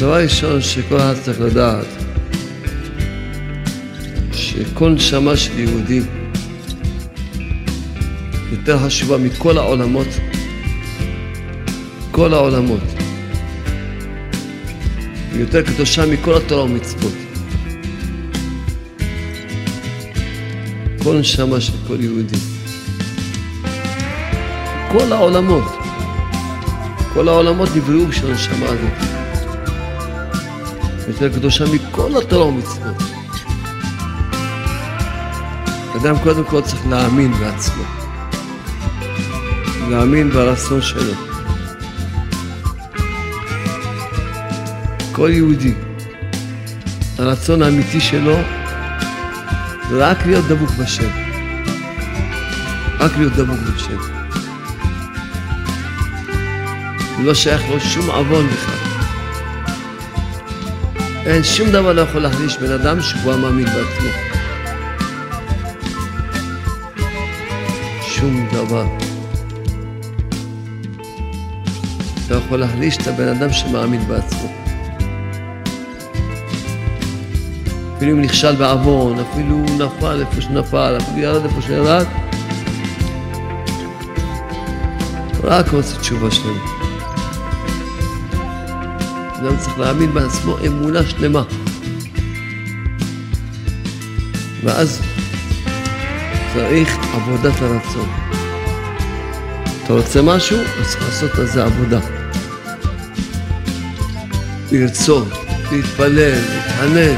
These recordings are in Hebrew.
דבר ראשון שכל אחד צריך לדעת, שכל נשמה של יהודי יותר חשובה מכל העולמות, כל העולמות, יותר קדושה מכל התורה ומצוות. כל נשמה של כל יהודי. כל העולמות, כל העולמות נבראו בשביל הנשמה הזאת. יותר קדושה מכל התורה ומצוות. אדם קודם כל צריך להאמין בעצמו, להאמין ברצון שלו. כל יהודי, הרצון האמיתי שלו זה רק להיות דבוק בשם. רק להיות דבוק בשם. לא שייך לו שום עוון בכלל. אין שום דבר לא יכול להחליש בן אדם שכבר מאמין בעצמו. שום דבר. לא יכול להחליש את הבן אדם שמאמין בעצמו. אפילו אם נכשל בעוון, אפילו נפל איפה שנפל, אפילו ירד איפה שירד, רק רוצה תשובה שלמה. אדם צריך להאמין בעצמו אמונה שלמה. ואז צריך עבודת הרצון. אתה רוצה משהו? אז צריך לעשות על זה עבודה. לרצות, להתפלל, להתחנן,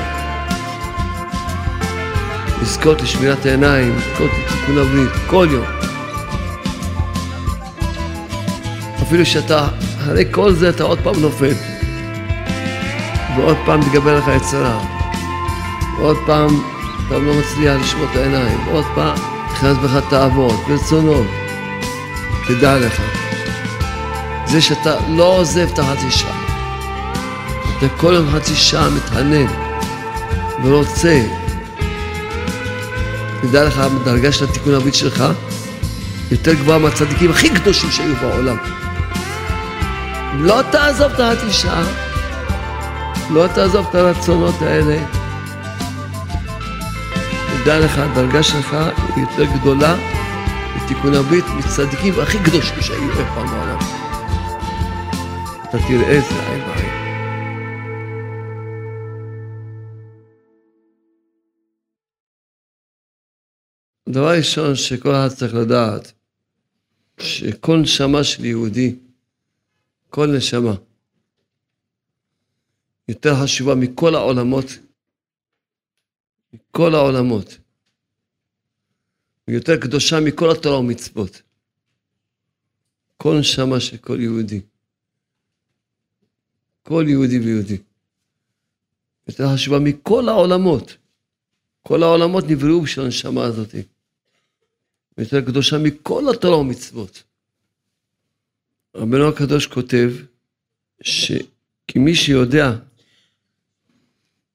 לזכות לשמירת העיניים, לזכות לתיקון הברית, כל יום. אפילו שאתה, אחרי כל זה אתה עוד פעם נופל. ועוד פעם תגבר לך יצרה. ועוד פעם אתה לא מצליח לשמור את העיניים. ועוד פעם נכנס בך תאוות, רצונות. תדע לך, זה שאתה לא עוזב את החצי שעה. אתה כל יום חצי שעה מתענן ורוצה. תדע לך, בדרגה של התיקון הברית שלך, יותר גבוהה מהצדיקים הכי קדושים שהיו בעולם. לא תעזוב את החצי שעה. לא תעזוב את הרצונות האלה. תדע לך, הדרגה שלך היא יותר גדולה בתיקון הברית מצדיקים הכי קדושים שהיו אי פעם בעולם. אתה תראה את זה עין בעין. דבר ראשון שכל אחד צריך לדעת, שכל נשמה של יהודי, כל נשמה, יותר חשובה מכל העולמות, מכל העולמות, ויותר קדושה מכל התורה ומצוות. כל נשמה של כל יהודי. כל יהודי ויהודי. יותר חשובה מכל העולמות. כל העולמות נבראו בשביל הנשמה הזאת. ויותר קדושה מכל התורה ומצוות. רבנו הקדוש כותב שכי מי שיודע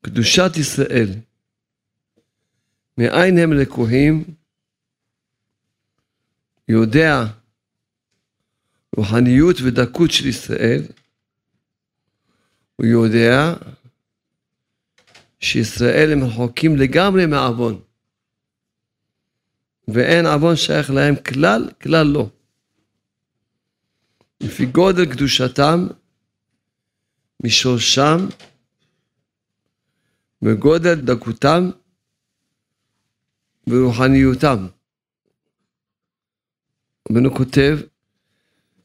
קדושת ישראל, מאין הם לקוחים, יודע רוחניות ודקות של ישראל, הוא יודע שישראל הם רחוקים לגמרי מעוון, ואין עוון שייך להם כלל, כלל לא. לפי גודל קדושתם, משורשם, בגודל דקותם ורוחניותם. רבנו כותב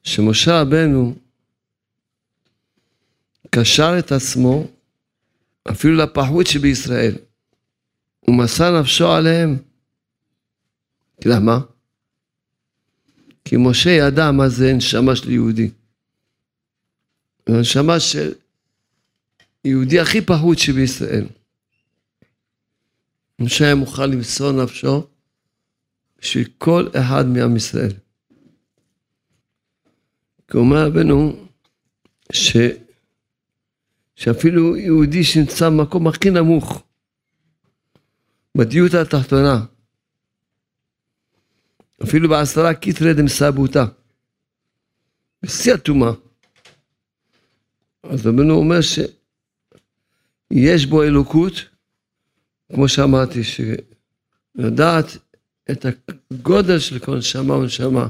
שמשה רבנו קשר את עצמו אפילו לפחות שבישראל ומסר נפשו עליהם. למה? כי משה ידע מה זה נשמה של יהודי. הנשמה של יהודי הכי פחות שבישראל. משה היה מוכן למסור נפשו בשביל כל אחד מעם ישראל. כי אומר רבנו ש... שאפילו יהודי שנמצא במקום הכי נמוך, בדיוטה התחתונה, אפילו בעשרה קיטרי דמסבותא, בשיא הטומאה. אז רבנו אומר שיש בו אלוקות, כמו שאמרתי, שלדעת את הגודל של כל נשמה ונשמה.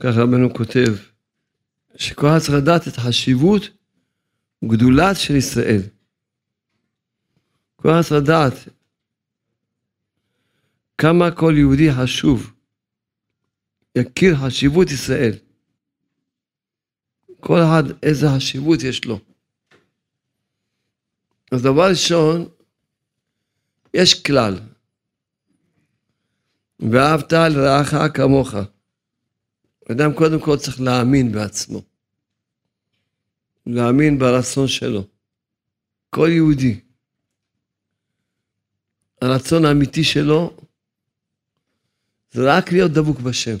ככה רבנו כותב, שכל אחד צריך לדעת את החשיבות וגדולת של ישראל. כל אחד צריך לדעת כמה כל יהודי חשוב, יכיר חשיבות ישראל. כל אחד איזה חשיבות יש לו. אז דבר ראשון, יש כלל, ואהבת לרעך כמוך. אדם קודם כל צריך להאמין בעצמו. להאמין ברצון שלו. כל יהודי. הרצון האמיתי שלו זה רק להיות דבוק בשם.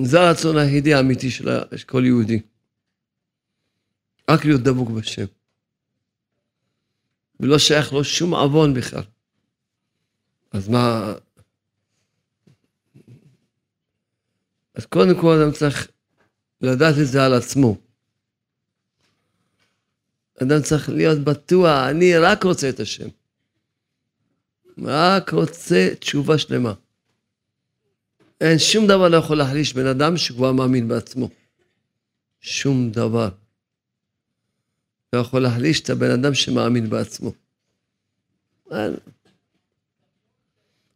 זה הרצון היחידי האמיתי של כל יהודי. רק להיות דבוק בשם. ולא שייך לו שום עוון בכלל. אז מה... אז קודם כל אדם צריך לדעת את זה על עצמו. אדם צריך להיות בטוח, אני רק רוצה את השם. רק רוצה תשובה שלמה. אין שום דבר לא יכול להחליש בן אדם שכבר מאמין בעצמו. שום דבר. לא יכול להחליש את הבן אדם שמאמין בעצמו.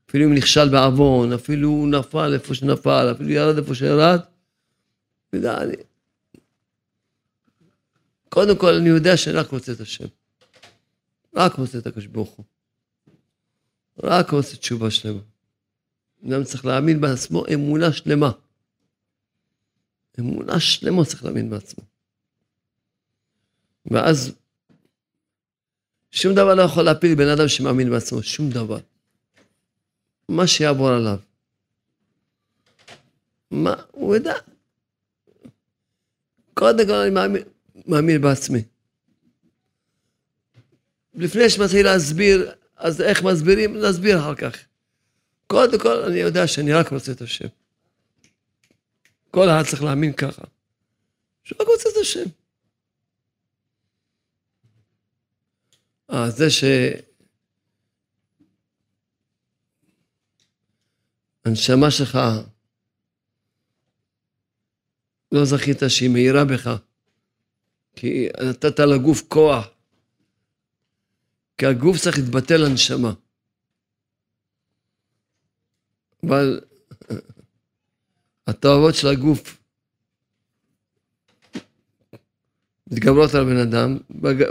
אפילו אם נכשל בעוון, אפילו הוא נפל איפה שנפל, אפילו ירד איפה שירד, יודע, אני... קודם כל, אני יודע שאני רק רוצה את השם. רק רוצה את הקדוש ברוך הוא. רק רוצה תשובה שלמה. אדם צריך להאמין בעצמו אמונה שלמה. אמונה שלמה צריך להאמין בעצמו. ואז שום דבר לא יכול להפיל בן אדם שמאמין בעצמו, שום דבר. מה שיעבור עליו. מה, הוא יודע. קודם כל אני מאמין, מאמין בעצמי. לפני שמתחיל להסביר, אז איך מסבירים? נסביר אחר כך. קודם כל אני יודע שאני רק רוצה את השם. כל אחד צריך להאמין ככה. שרק רוצה את השם. אה, זה ש... הנשמה שלך, לא זכית שהיא מאירה בך, כי נתת לגוף כוח, כי הגוף צריך להתבטל לנשמה. אבל התאוות של הגוף מתגברות על בן אדם,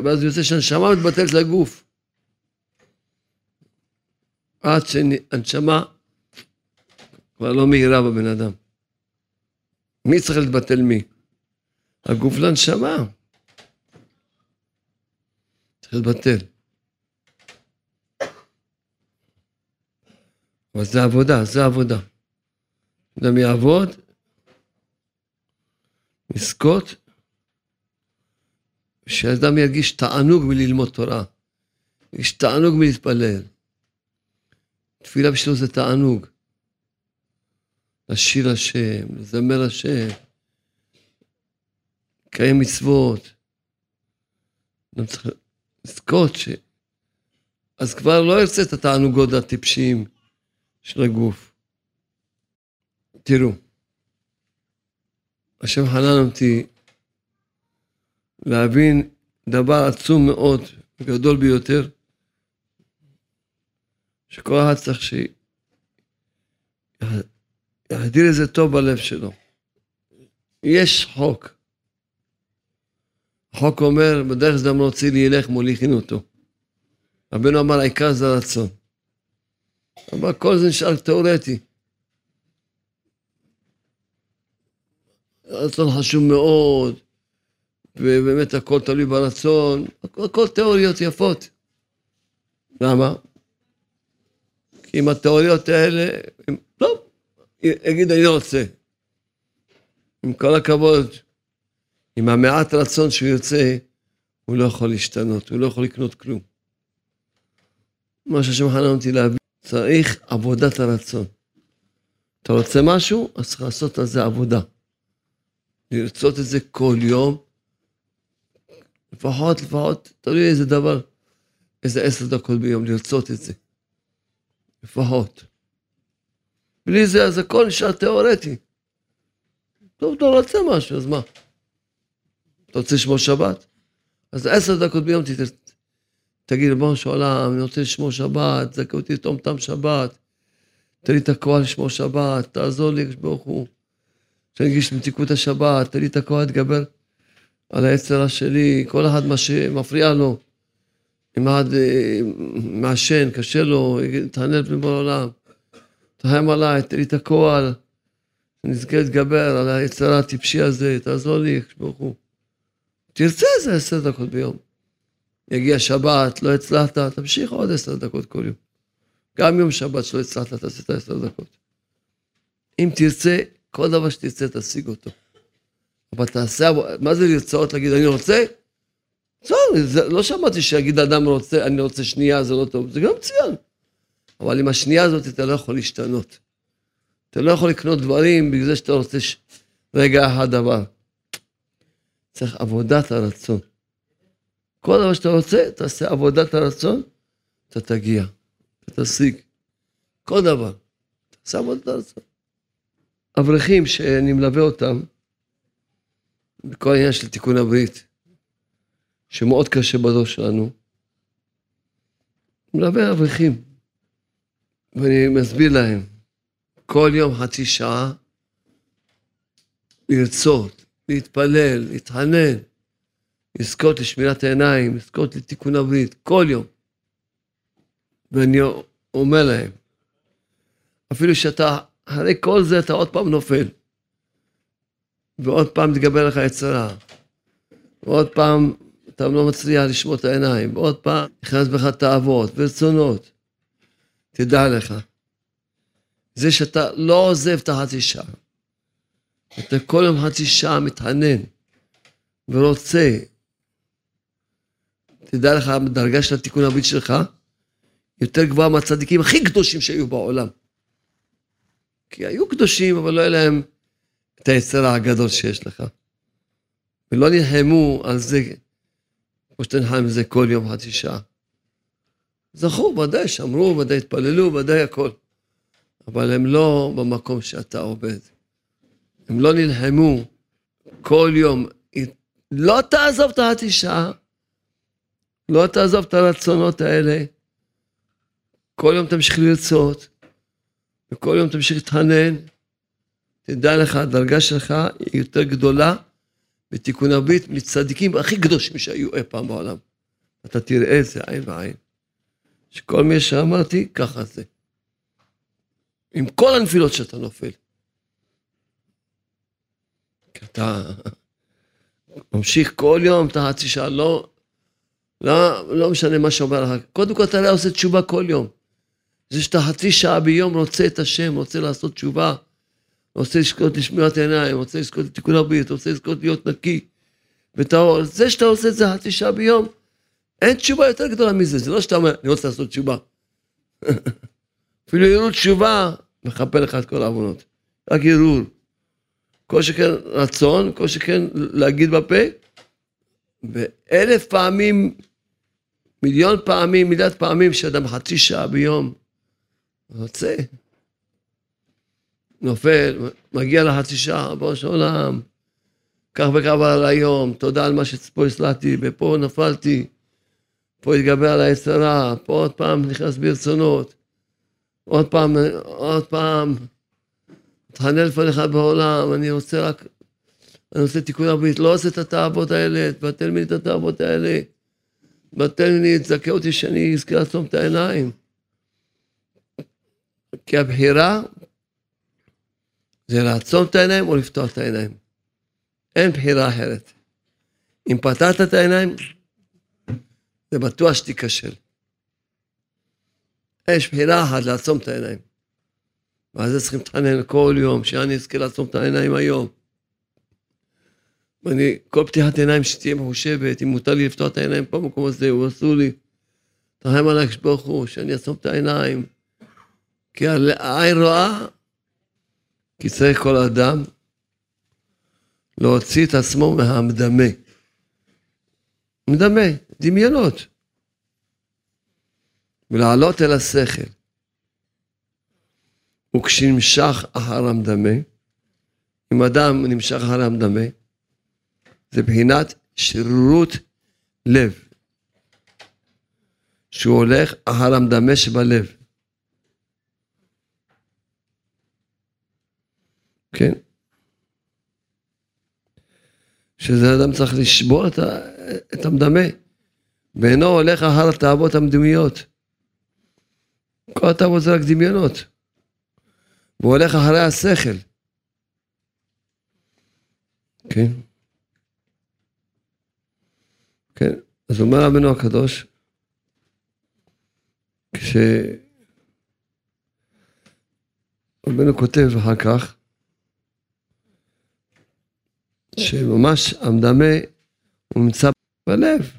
ואז יוצא שהנשמה מתבטלת לגוף. עד שהנשמה כבר לא מהירה בבן אדם. מי צריך להתבטל מי? הגוף לנשמה. צריך להתבטל. אבל זה עבודה, זה עבודה. אדם יעבוד, לזכות, שאדם ירגיש תענוג מללמוד תורה, ירגיש תענוג מלהתפלל. תפילה בשבילו זה תענוג. לשיר השם, לזמר השם, לקיים מצוות. אדם צריך לזכות ש... אז כבר לא ירצה את התענוגות הטיפשיים של הגוף. תראו, השם חנן אותי להבין דבר עצום מאוד, גדול ביותר, שכל אחד צריך ש... יחדיר איזה טוב בלב שלו. יש חוק. החוק אומר, בדרך שאדם לא רוצה לילך, מוליכין אותו. רבנו אמר, העיקר זה הרצון. אבל כל זה נשאר תיאורטי. הרצון חשוב מאוד, ובאמת הכל תלוי ברצון, הכל, הכל תיאוריות יפות. למה? כי עם התיאוריות האלה, הם, טוב, יגיד אני לא רוצה. עם כל הכבוד, עם המעט רצון שהוא יוצא, הוא לא יכול להשתנות, הוא לא יכול לקנות כלום. מה שהשם חנן אותי להביא, צריך עבודת הרצון. אתה רוצה משהו, אז צריך לעשות על זה עבודה. לרצות את זה כל יום, לפחות, לפחות, תלוי איזה דבר, איזה עשר דקות ביום, לרצות את זה. לפחות. בלי זה, אז הכל נשאר תיאורטי. טוב, אתה רוצה משהו, אז מה? אתה רוצה לשמור שבת? אז עשר דקות ביום תגיד, ריבונו של עולם, אני רוצה לשמור שבת, זכה אותי לתום תם שבת, תן לי את הכוח לשמור שבת, תעזור לי, ברוך הוא. שאני אגיש מתיקות השבת, תן לי את הכוח להתגבר על היצרה שלי, כל אחד מה שמפריע לו. אם אחד אה, מעשן, קשה לו, תענה לפני בור העולם. תחם עליי, תן לי את הכוח, שאני אזכה להתגבר על היצרה הטיפשי הזה, תעזור לי, ברוך הוא. תרצה איזה עשר דקות ביום. יגיע שבת, לא הצלחת, תמשיך עוד עשר דקות כל יום. גם יום שבת שלא הצלחת, תעשה את העשר דקות. אם תרצה, כל דבר שתרצה, תשיג אותו. אבל תעשה, מה זה לרצות? להגיד, אני רוצה? בסדר, לא שמעתי שיגיד אדם רוצה, אני רוצה שנייה, זה לא טוב, זה גם מצוין. אבל עם השנייה הזאת אתה לא יכול להשתנות. אתה לא יכול לקנות דברים בגלל זה שאתה רוצה ש... רגע אחד דבר. צריך עבודת הרצון. כל דבר שאתה רוצה, תעשה עבודת הרצון, אתה תגיע, אתה תשיג. כל דבר. תעשה עבודת הרצון. אברכים שאני מלווה אותם, בכל העניין של תיקון הברית, שמאוד קשה בדור שלנו, מלווה אברכים, ואני מסביר להם, כל יום חצי שעה, לרצות, להתפלל, להתחנן, לזכות לשמירת העיניים, לזכות לתיקון הברית, כל יום. ואני אומר להם, אפילו שאתה, אחרי כל זה אתה עוד פעם נופל, ועוד פעם תגבר לך יצרה, ועוד פעם אתה לא מצליח לשמור את העיניים, ועוד פעם נכנס בך תאוות ורצונות. תדע לך, זה שאתה לא עוזב את החצי שעה, אתה כל יום חצי שעה מתענן ורוצה תדע לך, הדרגה של התיקון הברית שלך יותר גבוהה מהצדיקים הכי קדושים שהיו בעולם. כי היו קדושים, אבל לא היה להם את היצר הגדול שיש לך. ולא נלחמו על זה, כמו שאתה נלחם על זה כל יום חצי שעה. זכו, ודאי שמרו, ודאי התפללו, ודאי הכל. אבל הם לא במקום שאתה עובד. הם לא נלחמו כל יום. לא תעזוב את החצי שעה, לא תעזוב את הרצונות האלה. כל יום תמשיך לרצות, וכל יום תמשיך להתחנן. תדע לך, הדרגה שלך היא יותר גדולה בתיקון הברית מצדיקים הכי קדושים שהיו אי פעם בעולם. אתה תראה את זה עין בעין. שכל מי שאמרתי, ככה זה. עם כל הנפילות שאתה נופל. כי אתה ממשיך כל יום, אתה חצי שעה, לא, לא, לא משנה מה שאומר לך. קודם כל אתה לא עושה תשובה כל יום. זה שאתה חצי שעה ביום רוצה את השם, רוצה לעשות תשובה, רוצה לזכות לשמירת עיניים, רוצה לזכות לתיקון הברית, רוצה לזכות להיות נקי וטהור. זה שאתה עושה את זה חצי שעה ביום, אין תשובה יותר גדולה מזה. זה לא שאתה אומר, אני רוצה לעשות תשובה. אפילו ערעור תשובה, מכפה לך את כל העוונות. רק ערעור. כל שכן רצון, כל שכן להגיד בפה, ואלף פעמים מיליון פעמים, מיליארד פעמים, שאדם חצי שעה ביום רוצה, נופל, מגיע לחצי שעה, בוא של עולם, כך וכך על היום, תודה על מה שפה הסלחתי, ופה נפלתי, פה התגבר על היצרה, פה עוד פעם נכנס ברצונות, עוד פעם, עוד פעם, תחנה לפניך בעולם, אני רוצה רק, אני רוצה תיקון הברית, לא עושה את התאוות האלה, תבטל ממני את התאוות האלה. בטל ממני, תזכה אותי שאני אזכה לעצום את העיניים. כי הבחירה זה לעצום את העיניים או לפתוח את העיניים. אין בחירה אחרת. אם פתחת את העיניים, זה בטוח שתיכשל. יש בחירה אחת לעצום את העיניים. זה צריכים להתחנן כל יום, שאני אזכה לעצום את העיניים היום. ואני, כל פתיחת עיניים שתהיה מחושבת, אם מותר לי לפתוח את העיניים פה במקום הזה, הוא אסור לי. תרחם עליי כשברוך הוא, שאני אעצום את העיניים. כי העין רואה, כי צריך כל אדם להוציא את עצמו מהמדמה. מדמה, דמיונות. ולעלות אל השכל. וכשנמשך אחר המדמה, אם אדם נמשך אחר המדמה, זה בחינת שרירות לב, שהוא הולך אחר המדמה שבלב. כן? שזה אדם צריך לשבור את, ה, את המדמה, ואינו הולך אחר התאוות המדומיות. כל התאוות זה רק דמיונות. והוא הולך אחרי השכל. כן? כן, אז אומר רבנו הקדוש, כש... רבנו כותב אחר כך, שממש המדמה הוא נמצא בלב.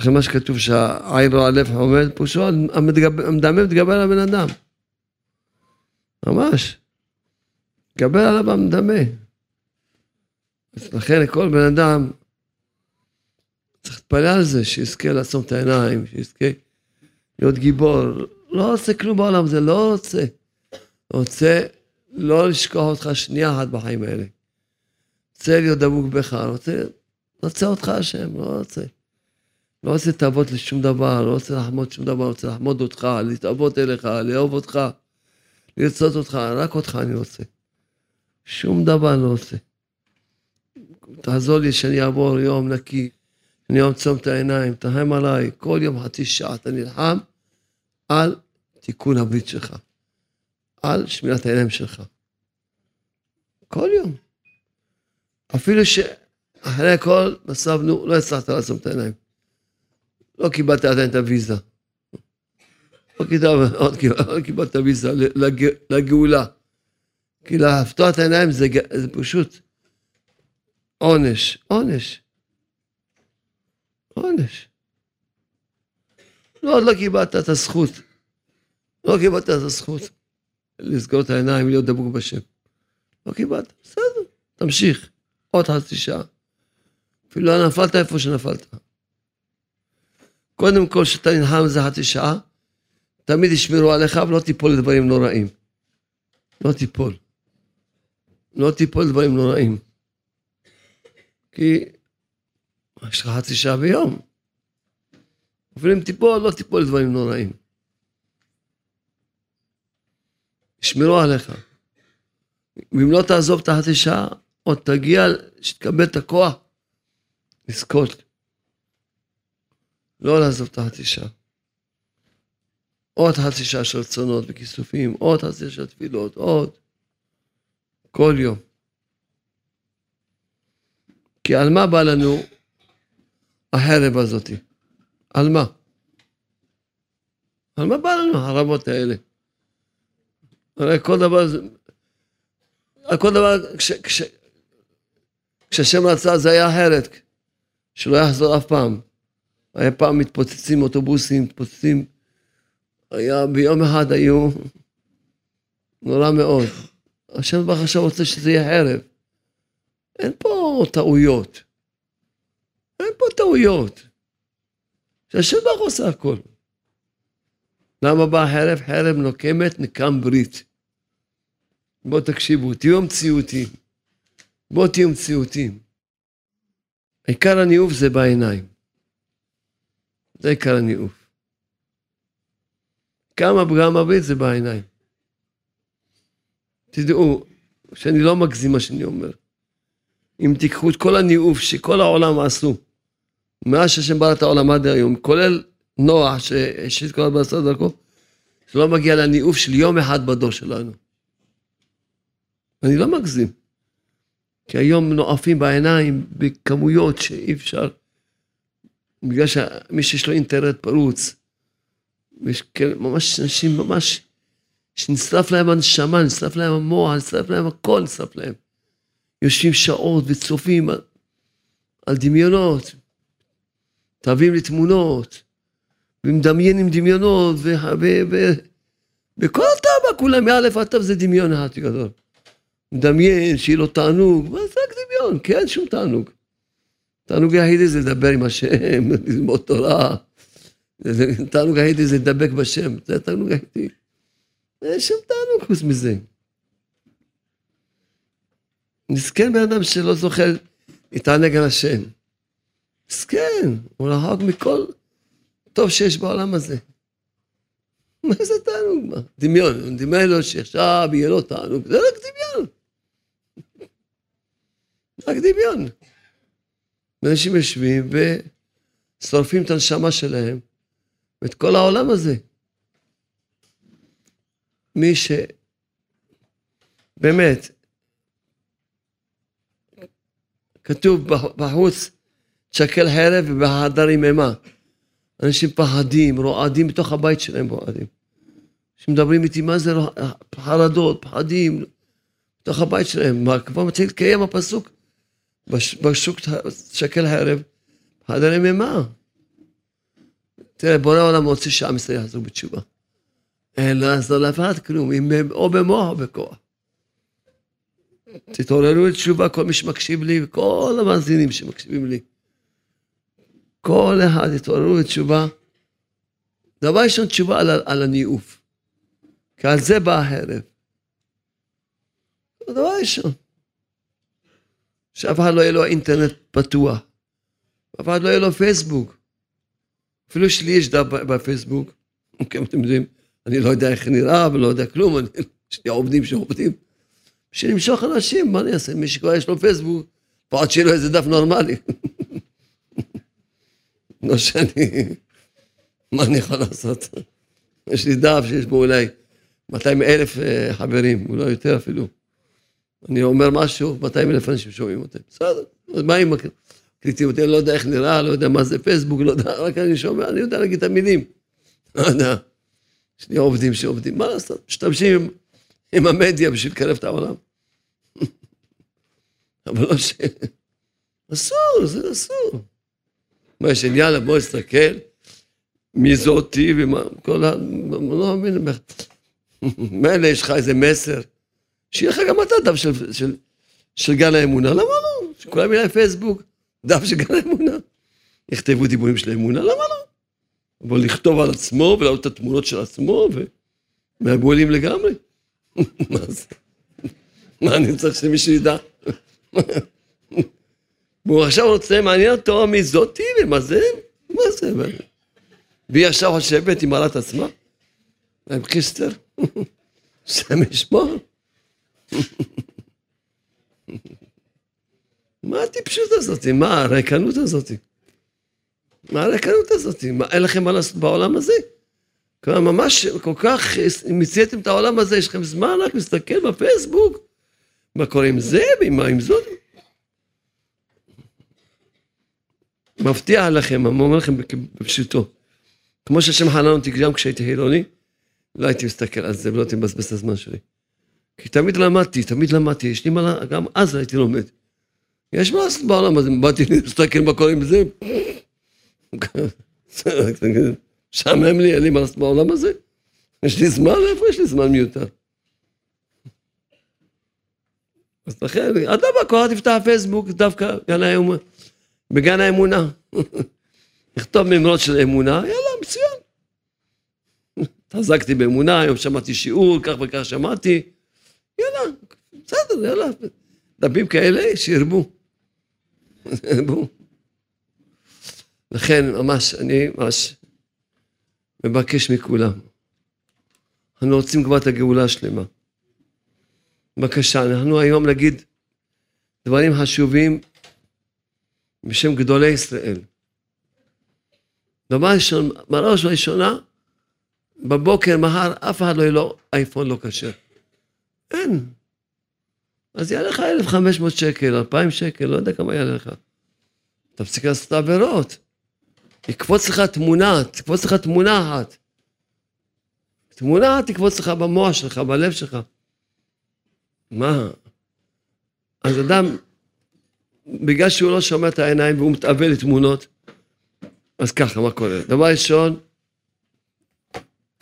לכן מה שכתוב שהעין רואה לב עומד, פירושו המדמה מתגבר על הבן אדם. ממש. מתגבר עליו המדמה. אז לכן כל בן אדם צריך להתפלל על זה, שיזכה לעצום את העיניים, שיזכה להיות גיבור. לא רוצה כלום בעולם הזה, לא רוצה. רוצה לא לשכוח אותך שנייה אחת בחיים האלה. רוצה להיות דבוק בך, רוצה, רוצה אותך השם, לא רוצה. לא רוצה תאוות לשום דבר, לא רוצה לחמוד שום דבר, רוצה לחמוד אותך, להתאבות אליך, לאהוב אותך, לרצות אותך, רק אותך אני רוצה. שום דבר לא רוצה. תעזור לי שאני אעבור יום נקי, שאני אעצום את העיניים, תרחם עליי, כל יום חצי שעה אתה נלחם על תיקון הברית שלך, על שמירת העיניים שלך. כל יום. אפילו שאחרי הכל, בסוף, נו, לא הצלחת לעצום את העיניים. לא קיבלת עדיין את הוויזה. לא קיבלת, לא קיבלת את הוויזה לגאולה. כי לפתוח את העיניים זה, זה פשוט עונש, עונש. עונש. לא, עוד לא קיבלת את הזכות. לא קיבלת את הזכות לסגור את העיניים, להיות דבוק בשם. לא קיבלת, בסדר, תמשיך. עוד חצי שעה. אפילו לא נפלת איפה שנפלת. קודם כל, כשאתה נלחם איזה חצי שעה, תמיד ישמרו עליך ולא תיפול לדברים נוראים. לא תיפול. לא תיפול לדברים נוראים. כי יש לך חצי שעה ביום. אפילו אם תיפול, לא תיפול לדברים נוראים. ישמרו עליך. ואם לא תעזוב את החצי שעה, עוד תגיע, שתקבל את הכוח לזכות. לא לעזוב את החצי שעה. עוד חצי שעה של רצונות וכיסופים, עוד חצי שעה של תפילות, עוד. כל יום. כי על מה בא לנו החרב הזאתי? על מה? על מה בא לנו הרבות האלה? הרי כל דבר, על כל דבר, כש, כש, כשהשם רצה זה היה אחרת, שלא יחזור אף פעם. היה פעם מתפוצצים אוטובוסים, מתפוצצים, היה ביום אחד היו נורא מאוד. השם ברוך עכשיו רוצה שזה יהיה ערב. אין פה טעויות. אין פה טעויות. שהשם ברוך עושה הכל. למה בא חרב? חרב נוקמת נקם ברית. בואו תקשיבו, תהיו המציאותיים. בואו תהיו מציאותיים. עיקר הניאוף זה בעיניים. זה עיקר הניאוף. כמה פגם הברית זה בעיניים. תדעו שאני לא מגזים מה שאני אומר. אם תיקחו את כל הניאוף שכל העולם עשו, מאז שהשם ברא את העולם עד היום, כולל נוח שהשאיר כל הבשר דרכו, לא מגיע לניאוף של יום אחד בדור שלנו. אני לא מגזים. כי היום נואפים בעיניים בכמויות שאי אפשר, בגלל שמי שיש לו אינטרנט פרוץ, ויש כאלה, ממש אנשים ממש, שנשרף להם הנשמה, נשרף להם המוח, נשרף להם הכל, נשרף להם. יושבים שעות וצופים על, על דמיונות, תווים לתמונות, ומדמיינים דמיונות, וכל הטבע, כולם מאלף עד תו זה דמיון אחד גדול. מדמיין שיהיה לו תענוג, מה זה רק דמיון? כי אין שום תענוג. תענוג היחידי זה לדבר עם השם, ללמוד תורה. תענוג היחידי זה לדבק בשם, זה התענוג היחידי. אין שום תענוג חוץ מזה. מסכן בן אדם שלא זוכר להתענג על השם. מסכן, הוא רחוק מכל טוב שיש בעולם הזה. מה זה תענוג? דמיון, דמיון לו שעכשיו יהיה לו תענוג, זה רק דמיון. רק דמיון. אנשים יושבים ושורפים את הנשמה שלהם ואת כל העולם הזה. מי ש... באמת, כתוב בחוץ, תשקל חרב ובהדרים אימה. אנשים פחדים, רועדים בתוך הבית שלהם רועדים. שמדברים איתי, מה זה חרדות, פחדים, בתוך הבית שלהם. מה, כבר מתחיל להתקיים הפסוק בשוק שקל הערב, חדרים אימה. תראה, בורא העולם רוצה שעם ישראל יחזור בתשובה. אין לעזור לאף אחד כלום, או במוח או בכוח. תתעוררו לתשובה, כל מי שמקשיב לי, וכל המאזינים שמקשיבים לי. כל אחד יתעוררו לתשובה. דבר ראשון, תשובה על, על הניאוף. כי על זה בא החרב. דבר ראשון. שאף אחד לא יהיה לו אינטרנט פתוח. אף אחד לא יהיה לו פייסבוק. אפילו שלי יש דף בפייסבוק, אוקיי, אתם יודעים, אני לא יודע איך נראה ולא יודע כלום, אני, יש לי עובדים שעובדים. בשביל למשוך אנשים, מה אני אעשה? מי שכבר יש לו פייסבוק, לפחות שיהיה לו איזה דף נורמלי. לא שאני... מה אני יכול לעשות? יש לי דף שיש בו אולי 200 אלף אה, חברים, אולי יותר אפילו. אני אומר משהו, 200 אלף אנשים שומעים אותי. בסדר, אז מה אם מקליטים אותי? אני לא יודע איך נראה, לא יודע מה זה פייסבוק, לא יודע, רק אני שומע, אני יודע להגיד את המילים. לא יודע. יש לי עובדים שעובדים, מה לעשות? משתמשים עם, עם המדיה בשביל לקרב את העולם. אבל לא ש... אסור, זה אסור. מה יש יאללה, בוא נסתכל, מי זאתי ומה, כל ה... לא מבין, מילא יש לך איזה מסר. שיהיה לך גם אתה דף של, של, של גן האמונה, למה לא? שכולם יראה פייסבוק, דף של גן האמונה. יכתבו דיבורים של האמונה, למה לא? אבל לכתוב על עצמו ולהעלות את התמונות של עצמו, ומהגולים לגמרי. מה זה? מה אני צריך שמישהו ידע? והוא עכשיו רוצה, מעניין אותו מי זאתי ומה זה, מה זה? והיא עכשיו חושבת, היא מעלה עצמה? עם קיסטר? שם ישמור. מה הטיפשות הזאת? מה הריקנות הזאת? מה הריקנות הזאת? מה, אין לכם מה לעשות בעולם הזה? כלומר, ממש כל כך מציאתם את העולם הזה, יש לכם זמן רק להסתכל בפייסבוק, מה קורה עם זה ומה עם זאת? מבטיח לכם, אני אומר לכם בפשוטו, כמו שהשם חנן אותי גם כשהייתי חילוני, לא הייתי מסתכל על זה ולא הייתי מבזבז את הזמן שלי. כי תמיד למדתי, תמיד למדתי, יש לי מה, גם אז הייתי לומד. יש מה לעשות בעולם הזה, באתי להסתכל מה קורה עם זה. משעמם לי, אין לי מה לעשות בעולם הזה. יש לי זמן, איפה יש לי זמן מיותר? אז לכן, אדם בקורת תפתח פייסבוק, דווקא גן האמונה, בגן האמונה. נכתוב מימרות של אמונה, יאללה, מצוין. התחזקתי באמונה, היום שמעתי שיעור, כך וכך שמעתי. יאללה, בסדר, יאללה. דפים כאלה, שירבו. שירבו. לכן, ממש, אני ממש מבקש מכולם. אנחנו רוצים כבר את הגאולה השלמה. בבקשה, אנחנו היום נגיד דברים חשובים בשם גדולי ישראל. דבר ראשון, בראש ובראשונה, בבוקר, מחר, אף אחד לא יהיה לו אייפון לא כשר. אין. אז יעלה לך 1,500 שקל, 2,000 שקל, לא יודע כמה יעלה לך. תפסיק לעשות עבירות. יקפוץ לך תמונה, תקפוץ לך תמונה אחת. תמונה תקפוץ לך במוח שלך, בלב שלך. מה? אז אדם, בגלל שהוא לא שומע את העיניים והוא מתאבל לתמונות, אז ככה, מה קורה? דבר ראשון,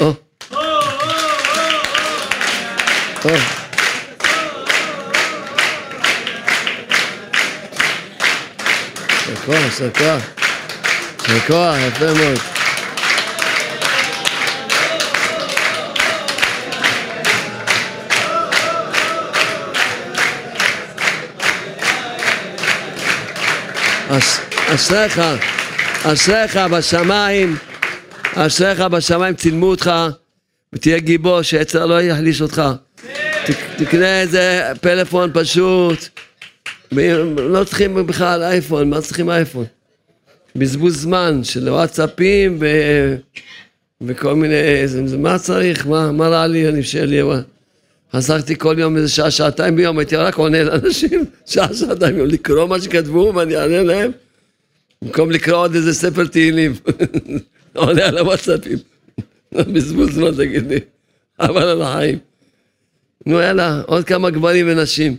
או, או. כוח, יישר כוח. יישר כוח, יפה מאוד. אש- אשריך, אשריך בשמיים, אשריך בשמיים צילמו אותך, ותהיה גיבור שיצר לא יחליש אותך. תקנה איזה פלאפון פשוט, לא צריכים בכלל אייפון, מה צריכים אייפון? בזבוז זמן של וואטסאפים ו... וכל מיני, זה- זה- מה צריך, מה, מה רע לי, אני שיהיה לי, חסכתי כל יום איזה שעה, שעתיים ביום, הייתי רק עונה לאנשים, שעה, שעתיים ביום, לקרוא מה שכתבו ואני אענה להם, במקום לקרוא עוד איזה ספר תהילים, עונה על הוואטסאפים, בזבוז זמן תגיד לי, אבל על החיים. נו יאללה, עוד כמה גברים ונשים.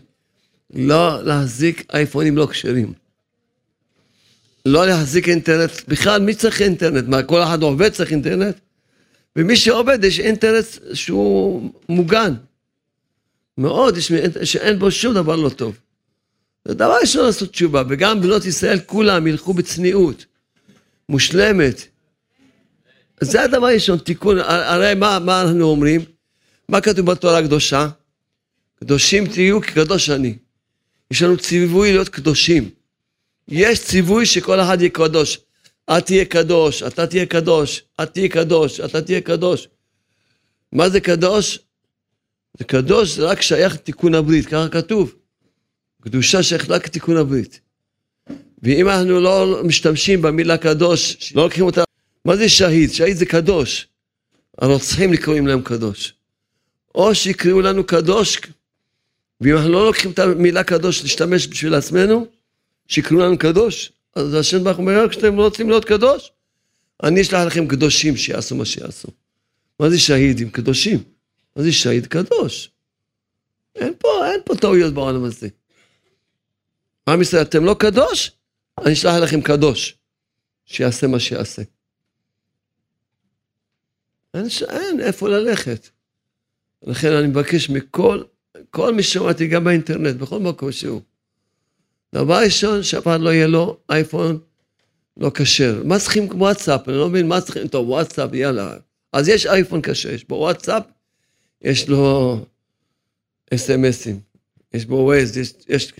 לא להחזיק אייפונים לא כשרים. לא להחזיק אינטרנט, בכלל מי צריך אינטרנט? מה, כל אחד עובד צריך אינטרנט? ומי שעובד יש אינטרנט שהוא מוגן. מאוד, יש, שאין בו שום דבר לא טוב. זה דבר ראשון לעשות תשובה, וגם בנות ישראל כולם ילכו בצניעות, מושלמת. זה הדבר הראשון, תיקון, הרי מה, מה אנחנו אומרים? מה כתוב בתורה הקדושה? קדושים תהיו כקדוש אני. יש לנו ציווי להיות קדושים. יש ציווי שכל אחד יהיה קדוש. את תהיה קדוש, אתה תהיה קדוש, את תהיה קדוש, אתה תהיה קדוש. מה זה קדוש? זה קדוש, זה רק שייך לתיקון הברית, ככה כתוב. קדושה שייכת רק לתיקון הברית. ואם אנחנו לא משתמשים במילה קדוש, לא לוקחים אותה... מה זה שהיד? שהיד זה קדוש. הרוצחים קוראים להם קדוש. או שיקראו לנו קדוש, ואם אנחנו לא לוקחים את המילה קדוש להשתמש בשביל עצמנו, שיקראו לנו קדוש. אז השם ברוך אומר, כשאתם לא רוצים להיות קדוש, אני אשלח לכם קדושים שיעשו מה שיעשו. מה זה שהידים? קדושים. מה זה שהיד? קדוש. אין פה, אין פה טעויות בעולם הזה. עם ישראל, אתם לא קדוש? אני אשלח לכם קדוש, שיעשה מה שיעשה. אין, ש... אין איפה ללכת. לכן אני מבקש מכל, כל מי ששמעתי, גם באינטרנט, בכל מקום שהוא. דבר ראשון, שאף אחד לא יהיה לו אייפון לא כשר. מה צריכים וואטסאפ? אני לא מבין מה צריכים, טוב, וואטסאפ, יאללה. אז יש אייפון כשר, יש בו וואטסאפ, יש לו אס.אם.אסים, יש בו ווייז, יש, יש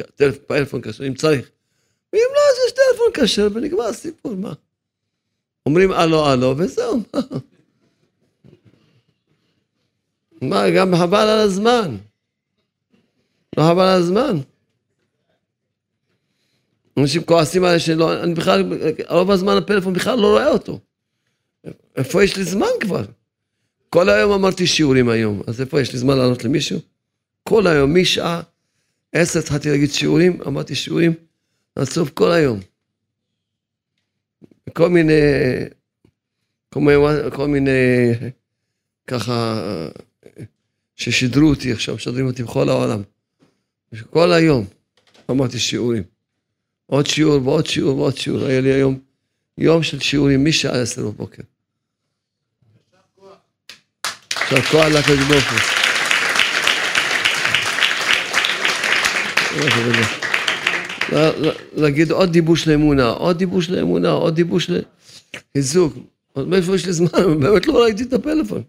טלפון כשר, אם צריך. ואם לא, אז יש טלפון כשר, ונגמר הסיפור, מה? אומרים הלו הלו, וזהו, מה? גם חבל על הזמן. לא חבל על הזמן. אנשים כועסים עליי שלא, אני בכלל, רוב הזמן הפלאפון בכלל לא רואה אותו. איפה יש לי זמן כבר? כל היום אמרתי שיעורים היום, אז איפה יש לי זמן לענות למישהו? כל היום, משעה עשר התחלתי להגיד שיעורים, אמרתי שיעורים, רצוף כל היום. כל מיני, כל מיני, כל מיני, ככה, ששידרו אותי עכשיו, משדרים אותי בכל העולם. כל היום אמרתי שיעורים. עוד שיעור ועוד שיעור ועוד שיעור. היה לי היום יום של שיעורים משעה עשר בבוקר. יישר כוח לקדוש ברוך הוא. להגיד עוד דיבוש לאמונה, עוד דיבוש לאמונה, עוד דיבוש לחיזוק. אז מאיפה יש לי זמן? באמת לא ראיתי את הפלאפון.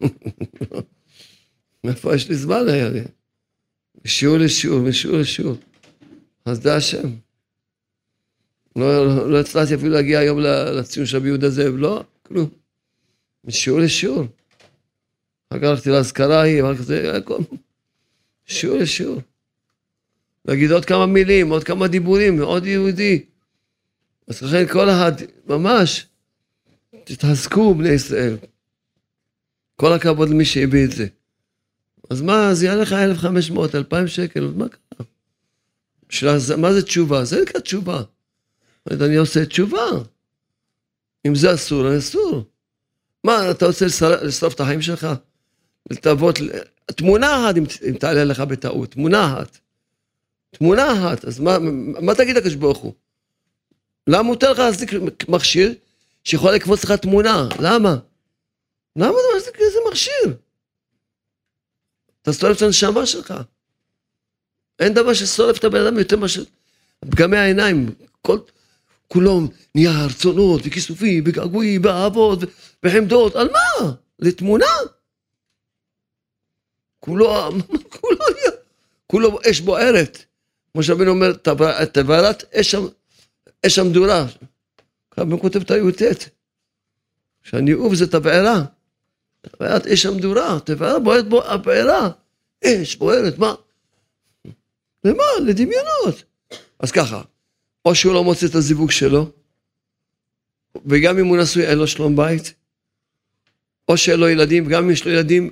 מאיפה יש לי זמן היה לי? משיעור לשיעור, משיעור לשיעור. אז זה השם. לא, לא, לא הצלחתי אפילו להגיע היום לציון של רבי יהודה זאב, לא, כלום. משיעור לשיעור. אחר כך הלכתי לאזכרה ההיא, אחר כך זה, הכל. שיעור לשיעור. להגיד עוד כמה מילים, עוד כמה דיבורים, עוד יהודי. אז לכן כל אחד, ממש, תתחזקו בני ישראל. כל הכבוד למי שהביא את זה. אז מה, זה יעלה לך 1,500, 2,000 שקל, מה קרה? בשביל, מה זה תשובה? זה נקרא תשובה. אני עושה תשובה. אם זה אסור, אני אסור. מה, אתה רוצה לשרוף את החיים שלך? לטוות, תמונה אחת אם, אם תעלה לך בטעות, תמונה אחת. תמונה אחת, אז מה, מה תגיד לקדוש ברוך הוא? למה מותר לך להחזיק מכשיר שיכול לקפוץ לך תמונה? למה? למה אתה מחזיק איזה מכשיר? אתה שורף את הנשמה שלך. אין דבר ששורף את הבן אדם יותר מאשר פגמי העיניים. כל, כולו נהיה הרצונות וכיסופים וגעגועים ואהבות וחמדות. על מה? לתמונה? כולו, כולו כולו אש בוערת. כמו שרבינו אומר, תבערת אש, אש המדורה. ככה כותב את הי"ט. שהניאוף זה תבערה. תבערת אש המדורה, תבערה בוערת בו, הבערה. אש בוערת, מה? למה? לדמיונות. אז ככה, או שהוא לא מוצא את הזיווג שלו, וגם אם הוא נשוי אין לו שלום בית, או שאין לו ילדים, גם אם יש לו ילדים,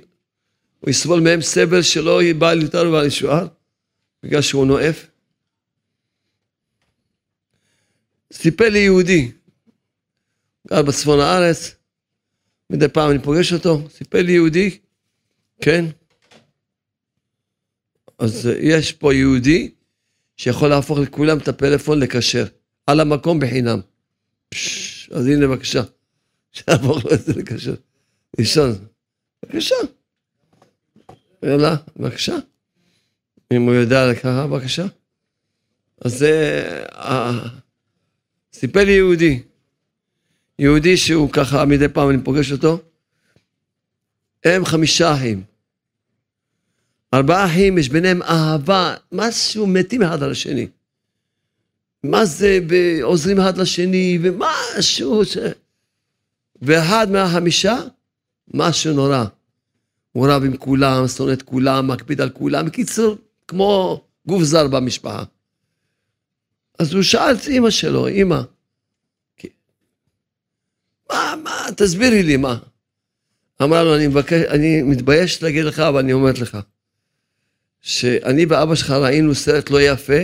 הוא יסבול מהם סבל שלא יהיה בעל יותר ובעל ישועה, בגלל שהוא נואף. סיפר לי יהודי, גר בצפון הארץ, מדי פעם אני פוגש אותו, סיפר לי יהודי, כן, אז יש פה יהודי שיכול להפוך לכולם את הפלאפון לכשר, על המקום בחינם. אז הנה בבקשה, שיהפוך לו את זה לכשר. לישון, בבקשה. יאללה, בבקשה. אם הוא יודע לקחה, בבקשה. אז זה... סיפר לי יהודי, יהודי שהוא ככה, מדי פעם אני פוגש אותו, הם חמישה אחים. ארבעה אחים, יש ביניהם אהבה, משהו מתים אחד על השני. מה זה, עוזרים אחד לשני, ומשהו ש... ואחד מהחמישה, משהו נורא. הוא רב עם כולם, שונא את כולם, מקפיד על כולם. בקיצור, כמו גוף זר במשפחה. אז הוא שאל את אימא שלו, אימא, מה, מה, תסבירי לי מה. אמר לו, אני מבקש, אני מתבייש להגיד לך, אבל אני אומרת לך. שאני ואבא שלך ראינו סרט לא יפה,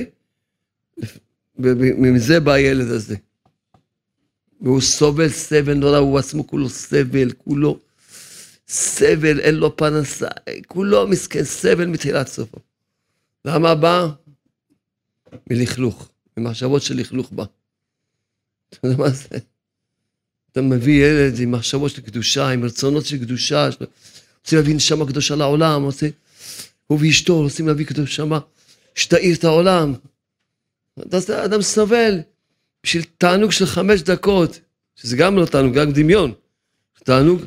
ומזה בא הילד הזה. והוא סובל סבל נורא, הוא עצמו כולו סבל, כולו סבל, אין לו פרנסה, כולו מסכן, סבל מתחילת סופו. למה בא? מלכלוך, ממחשבות של לכלוך בא. אתה יודע מה זה? אתה מביא ילד עם מחשבות של קדושה, עם רצונות של קדושה, רוצה להביא נשמה קדושה לעולם, רוצה... הוא ואשתו רוצים להביא קדוש שמה, שתאיר את העולם. אדם סובל בשביל תענוג של חמש דקות, שזה גם לא תענוג, רק דמיון. תענוג,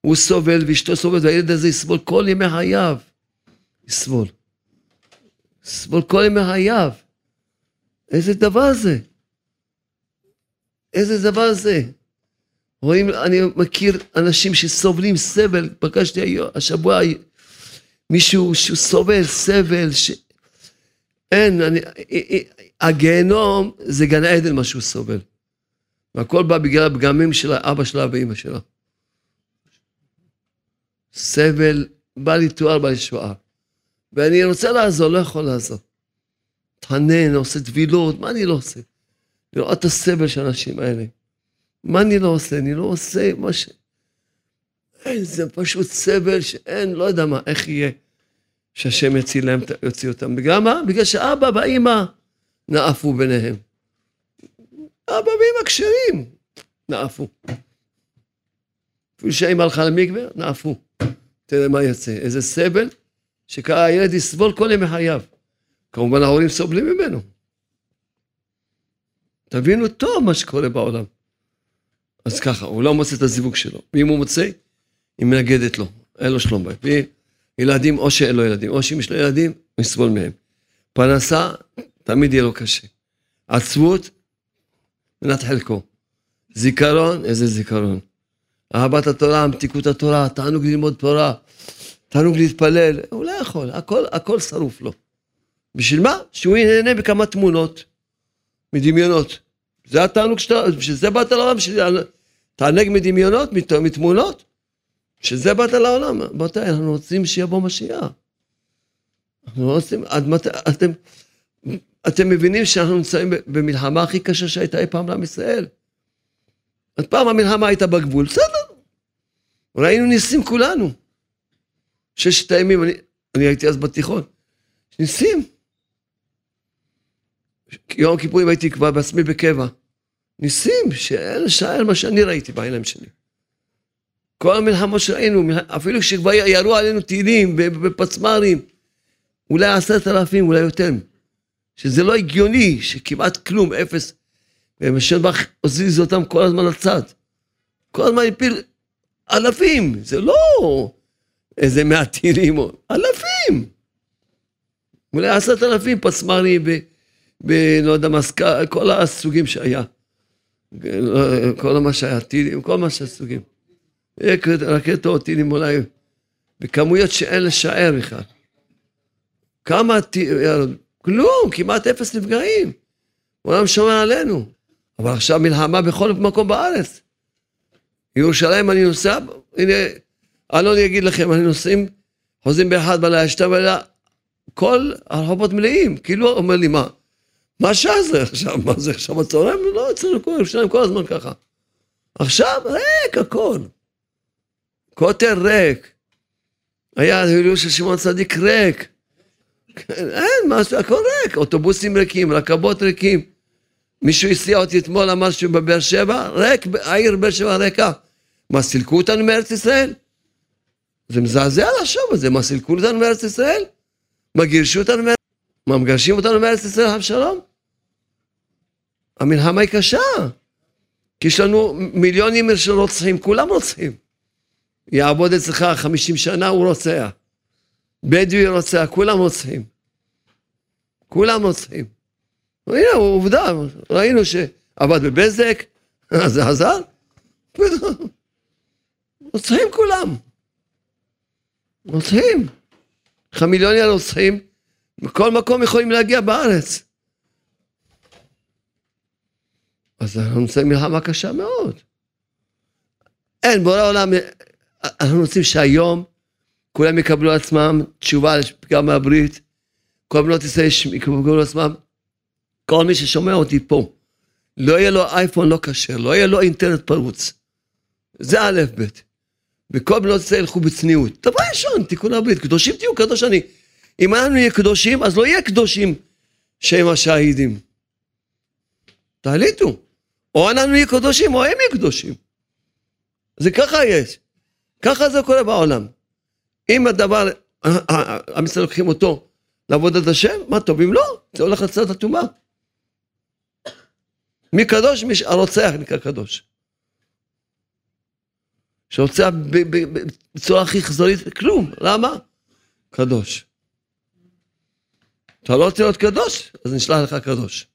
הוא סובל ואשתו סובלת, והילד הזה יסבול כל ימי חייו. יסבול. יסבול כל ימי חייו. איזה דבר זה? איזה דבר זה? רואים, אני מכיר אנשים שסובלים סבל, פגשתי השבוע מישהו שהוא סובל סבל, ש... אין, אני, הגיהנום זה גן עדן מה שהוא סובל. והכל בא בגלל הפגמים של אבא שלה ואימא שלה. סבל, בא לי תואר, בא לי שואה. ואני רוצה לעזור, לא יכול לעזור. תענן, עושה טבילות, מה אני לא עושה? לראות את הסבל של האנשים האלה. מה אני לא עושה? אני לא עושה מה ש... אין, זה פשוט סבל שאין, לא יודע מה, איך יהיה שהשם יציל להם, יוציא אותם. בגלל מה? בגלל שאבא ואימא נאפו ביניהם. אבא ואימא כשרים, נאפו. אפילו שהאימא הלכה למקווה, נאפו. תראה מה יוצא. איזה סבל, שהילד יסבול כל ימי חייו. כמובן ההורים סובלים ממנו. תבינו טוב מה שקורה בעולם. אז ככה, הוא לא מוצא את הזיווג שלו. ואם הוא מוצא, היא מנגדת לו, אין לו שלום בית. וילדים, או שאין לו ילדים, או שאם יש לו ילדים, הוא יסבול מהם. פרנסה, תמיד יהיה לו קשה. עצבות, מנת חלקו. זיכרון, איזה זיכרון. אהבת התורה, מתיקות התורה, תענוג ללמוד תורה, תענוג להתפלל, הוא לא יכול, הכל, הכל שרוף לו. בשביל מה? שהוא ייהנה בכמה תמונות, מדמיונות. זה התענוג שאתה, בשביל זה באת לעולם, בשביל תענג מדמיונות, מתמונות. שזה באת לעולם, רבותיי, אנחנו רוצים שיבוא משיח. אנחנו לא רוצים, עד מתי, אתם, אתם מבינים שאנחנו נמצאים במלחמה הכי קשה שהייתה אי פעם לעם ישראל. אז פעם המלחמה הייתה בגבול, בסדר. ראינו ניסים כולנו. ששת הימים, אני, אני הייתי אז בתיכון. ניסים. יום הכיפורים הייתי כבר בעצמי בקבע. ניסים שאין לשער מה שאני ראיתי בעיניים שלי. כל המלחמות שראינו, אפילו כשכבר ירו עלינו טילים ופצמ"רים, אולי עשרת אלפים, אולי יותר. שזה לא הגיוני, שכמעט כלום, אפס. ומשלבח הזיז אותם כל הזמן לצד. כל הזמן הפיל אלפים, זה לא איזה מעט טילים, אלפים. אולי עשרת אלפים פצמ"רים, ולא יודע מה, כל הסוגים שהיה. כל מה שהיה, טילים, כל מה שהסוגים. רקטות, טילים אולי, בכמויות שאין לשער בכלל. כמה, כלום, כמעט אפס נפגעים. העולם שומע עלינו. אבל עכשיו מלחמה בכל מקום בארץ. ירושלים אני נוסע, הנה, אלון יגיד לכם, אני נוסעים, חוזרים באחד בלילה, שתיים בלילה, כל הרחובות מלאים, כאילו אומר לי, מה, מה שעה זה עכשיו, מה זה עכשיו בצהריים? לא, אצלנו כל ירושלים כל הזמן ככה. עכשיו, ריק הכל. כותל ריק. היה הילול של שמעון צדיק ריק. אין, משהו, הכל ריק. אוטובוסים ריקים, רכבות ריקים. מישהו הסיע אותי אתמול, אמר שהוא בבאר שבע, ריק, העיר באר שבע ריקה. מה, סילקו אותנו מארץ ישראל? זה מזעזע לחשוב על זה, מה, סילקו אותנו מארץ ישראל? מה, גירשו אותנו מארץ ישראל? מה, מגרשים אותנו מארץ ישראל, אבשלום? המלחמה היא קשה. כי יש לנו מיליונים של רוצחים, כולם רוצחים. יעבוד אצלך חמישים שנה, הוא רוצח. בדואי רוצח, כולם רוצחים. כולם רוצחים. הנה, עובדה, ראינו שעבד בבזק, זה עזר. רוצחים כולם. רוצחים. חמיליוני הרוצחים, מכל מקום יכולים להגיע בארץ. אז אנחנו נמצאים מלחמה קשה מאוד. אין, בורא עולם, אנחנו רוצים שהיום כולם יקבלו עצמם תשובה גם מהברית, כל בנות ישראל יקבלו לעצמם, כל מי ששומע אותי פה, לא יהיה לו אייפון לא כשר, לא יהיה לו אינטרנט פרוץ. זה א' ב'. וכל בנות ישראל ילכו בצניעות. דבר ראשון, תיקון הברית, קדושים תהיו קדוש אני. אם אנחנו נהיה קדושים, אז לא יהיה קדושים שהם השהידים. תחליטו. או אנחנו נהיה קדושים, או הם יהיו קדושים. זה ככה יש. ככה זה קורה בעולם. אם הדבר, עם ישראל לוקחים אותו לעבוד את השם, מה טוב, אם לא, זה הולך לצד הטומאה. מי קדוש? מי הרוצח נקרא קדוש. שרוצח בצורה הכי חזונית, כלום. למה? קדוש. אתה לא רוצה להיות קדוש? אז נשלח לך קדוש.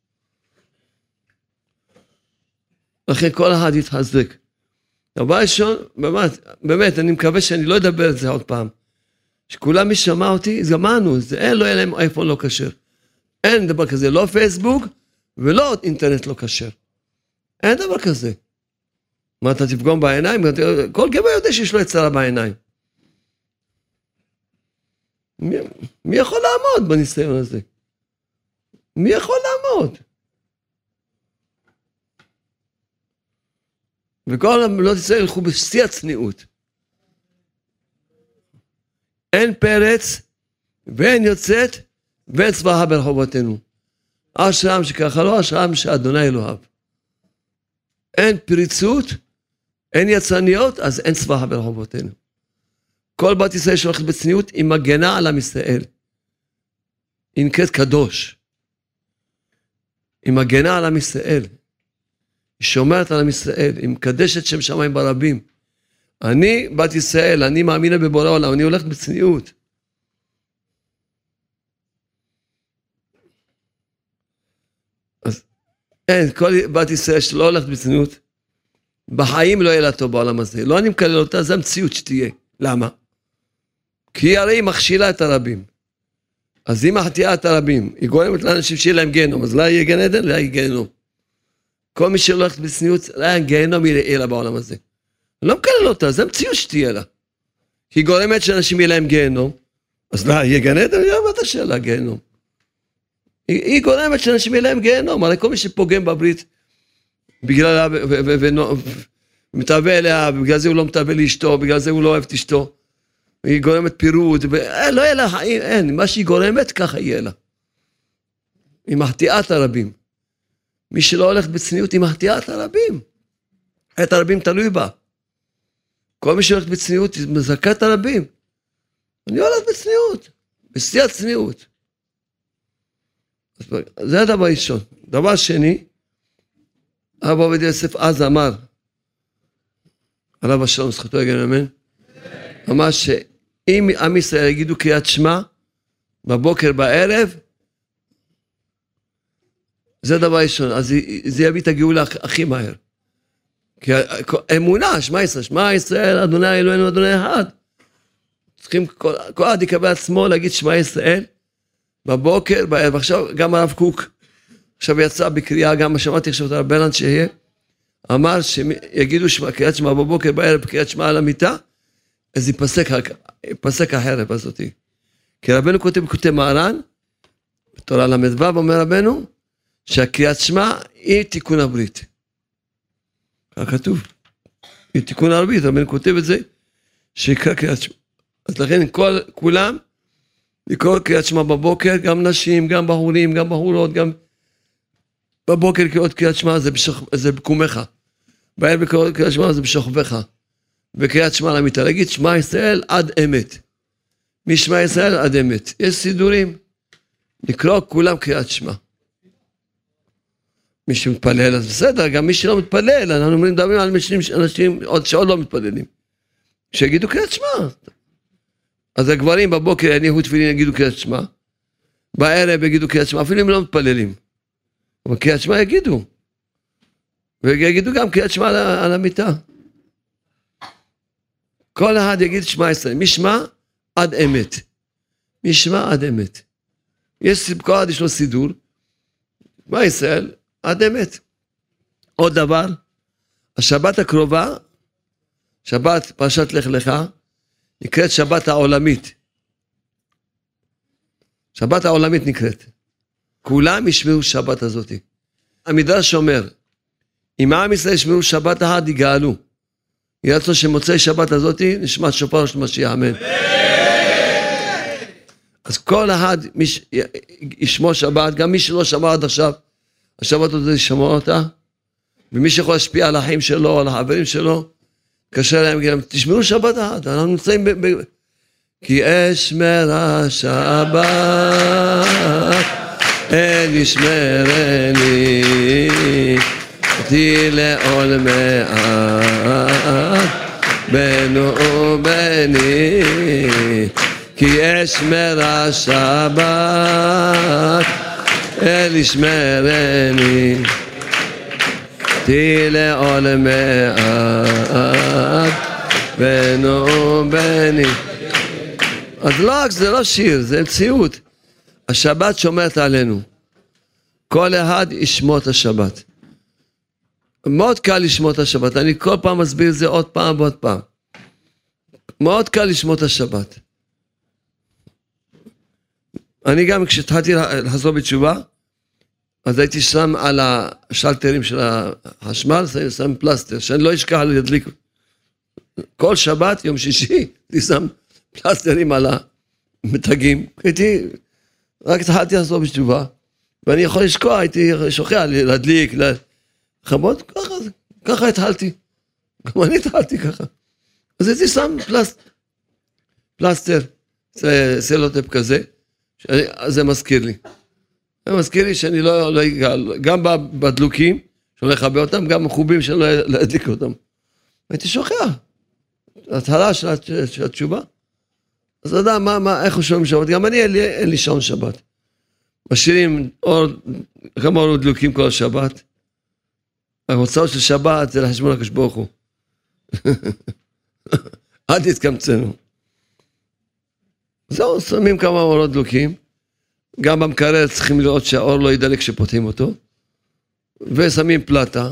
לכן כל אחד יתחזק. דבר ראשון, באמת, באמת, אני מקווה שאני לא אדבר על זה עוד פעם. שכולם מי שמע אותי, גמרנו, זה אין, לא יהיה להם אייפון לא כשר. אין דבר כזה, לא פייסבוק ולא אינטרנט לא כשר. אין דבר כזה. מה, אתה תפגום בעיניים? כל גבר יודע שיש לו יצרה בעיניים. מי, מי יכול לעמוד בניסיון הזה? מי יכול לעמוד? וכל המלונות ישראל ילכו בשיא הצניעות. אין פרץ ואין יוצאת ואין צבאה ברחובותינו. אשרם שככה לא אשרם שאדוני אלוהיו. אין פריצות, אין יצרניות, אז אין צבאה ברחובותינו. כל בת ישראל שהולכת בצניעות, היא מגנה על עם ישראל. היא נקראת קדוש. היא מגנה על עם ישראל. היא שומרת על עם ישראל, היא מקדשת שם שמיים ברבים. אני בת ישראל, אני מאמינה בבורא עולם, אני הולך בצניעות. אז אין, כל בת ישראל שלא הולכת בצניעות, בחיים לא יהיה לה טוב בעולם הזה. לא אני מקלל אותה, זה המציאות שתהיה. למה? כי הרי היא מכשילה את הרבים. אז אם מחטיאה את הרבים, היא גורמת לאנשים שיהיה להם גיהנום, אז לא יהיה גן עדן, לא יהיה גיהנום. כל מי שלא הולך בצניעות, לא היה גיהנום יהיה לה בעולם הזה. לא מקלל אותה, זה המציאות שתהיה לה. היא גורמת שאנשים יהיה להם גיהנום, אז לא, יהיה גן עדן? לא מה אתה שאלה גיהנום. היא, היא גורמת שאנשים יהיה להם גיהנום, הרי כל מי שפוגם בברית בגללה מתאווה אליה, ובגלל זה הוא לא מתאווה לאשתו, בגלל זה הוא לא אוהב את אשתו. היא גורמת פירוד, ולא יהיה לה חיים, אין, מה שהיא גורמת, ככה יהיה לה. היא מחטיאה את הרבים. מי שלא הולך בצניעות, היא מחטיאה את הרבים. את הרבים תלוי בה. כל מי שהולך בצניעות, היא מזכה את הרבים. אני הולך בצניעות, בשיא הצניעות. זה הדבר הראשון. דבר שני, הרב עובדיה יוסף אז אמר, עליו השלום, זכותו יגן אמן, אמר שאם עם ישראל יגידו קריאת שמע, בבוקר, בערב, זה דבר ראשון, אז זה יביא את הגאולה הכי מהר. כי אמונה, שמע ישראל, שמע ישראל, אדוני אלוהינו, אדוני אחד. צריכים כל, אחד יקבל עצמו להגיד שמע ישראל בבוקר, בערב. עכשיו גם הרב קוק, עכשיו יצא בקריאה, גם שמעתי עכשיו את הרב ברנד שיהיה, אמר שיגידו קריאת שמע בבוקר, בערב, קריאת שמע על המיטה, אז ייפסק, ייפסק החרב הזאתי. כי רבנו כותב, כותב מהר"ן, בתורה ל"ו אומר רבנו, שהקריאת שמע היא תיקון הברית. כך כתוב. היא תיקון הברית, רבנו כותב את זה, שיקרא קריאת שמע. אז לכן כל, כולם, לקרוא קריאת שמע בבוקר, גם נשים, גם בחורים, גם בחורות, גם בבוקר לקרוא קריאת שמע זה, בשוכ... זה בקומך. בערב לקרוא קריאת שמע זה בשוכבך. וקריאת שמע למיטה, להגיד שמע ישראל עד אמת. משמע ישראל עד אמת. יש סידורים. לקרוא כולם קריאת שמע. מי שמתפלל אז בסדר, גם מי שלא מתפלל, אנחנו מדברים על אנשים, אנשים עוד שעוד לא מתפללים. שיגידו קריאת שמע. אז הגברים בבוקר יניחו תפילין יגידו קריאת שמע, בערב יגידו קריאת שמע, אפילו אם לא מתפללים. אבל קריאת שמע יגידו. ויגידו גם קריאת שמע על, על המיטה. כל אחד יגיד שמע ישראל, משמע עד אמת. משמע עד אמת. יש, כל אחד יש לו סידור. שמע ישראל עד אמת. עוד דבר, השבת הקרובה, שבת פרשת לך לך, נקראת שבת העולמית. שבת העולמית נקראת. כולם ישמעו שבת הזאת. המדרש אומר, אם עם ישראל ישמעו שבת אחת, יגאלו. יהיה רצון שמוצאי שבת הזאת נשמע שופר של משיח, אמן. אז כל אחד ישמור שבת, גם מי שלא שמע עד עכשיו, השבת הזאת ישמור אותה, ומי שיכול להשפיע על החיים שלו, על החברים שלו, קשה להם, גם תשמרו שבת אחת, אנחנו נמצאים ב... ב... כי אשמרה שבת, אל ישמרני, אותי לעול מעט, בנו ובני, כי אשמרה שבת, אל ישמרני. אותי לעול מעט, בנו בני. אז לא רק זה לא שיר, זה מציאות. השבת שומרת עלינו. כל אחד ישמור את השבת. מאוד קל לשמור את השבת, אני כל פעם מסביר את זה עוד פעם ועוד פעם. מאוד קל לשמור את השבת. אני גם כשהתחלתי לחזור בתשובה, אז הייתי שם על השלטרים של החשמל, שם פלסטר, שאני לא אשכח להדליק. כל שבת, יום שישי, אני שם פלסטרים על המתגים. הייתי, רק התחלתי לעשות בתשובה, ואני יכול לשקוע, הייתי שוכח להדליק, לכבות, ככה, ככה התחלתי. גם אני התחלתי ככה. אז הייתי שם פלסט, פלסטר, סלוטפ כזה, זה מזכיר לי. זה מזכיר לי שאני לא, לא גם בדלוקים, שאני לא אכבה אותם, גם מחובים שאני לא אדליק אותם. הייתי שוכח. התחלה של, של התשובה. אז אתה יודע, מה, מה, איך הוא שומעים שבת? גם אני, אין לי, אין לי שעון שבת. משאירים אור, כמה אורות דלוקים כל השבת. ההוצאות של שבת זה לחשבון הקדוש ברוך הוא. אל תתקמצנו. זהו, שמים כמה אורות דלוקים. גם במקרר צריכים לראות שהאור לא ידלק כשפותחים אותו, ושמים פלטה,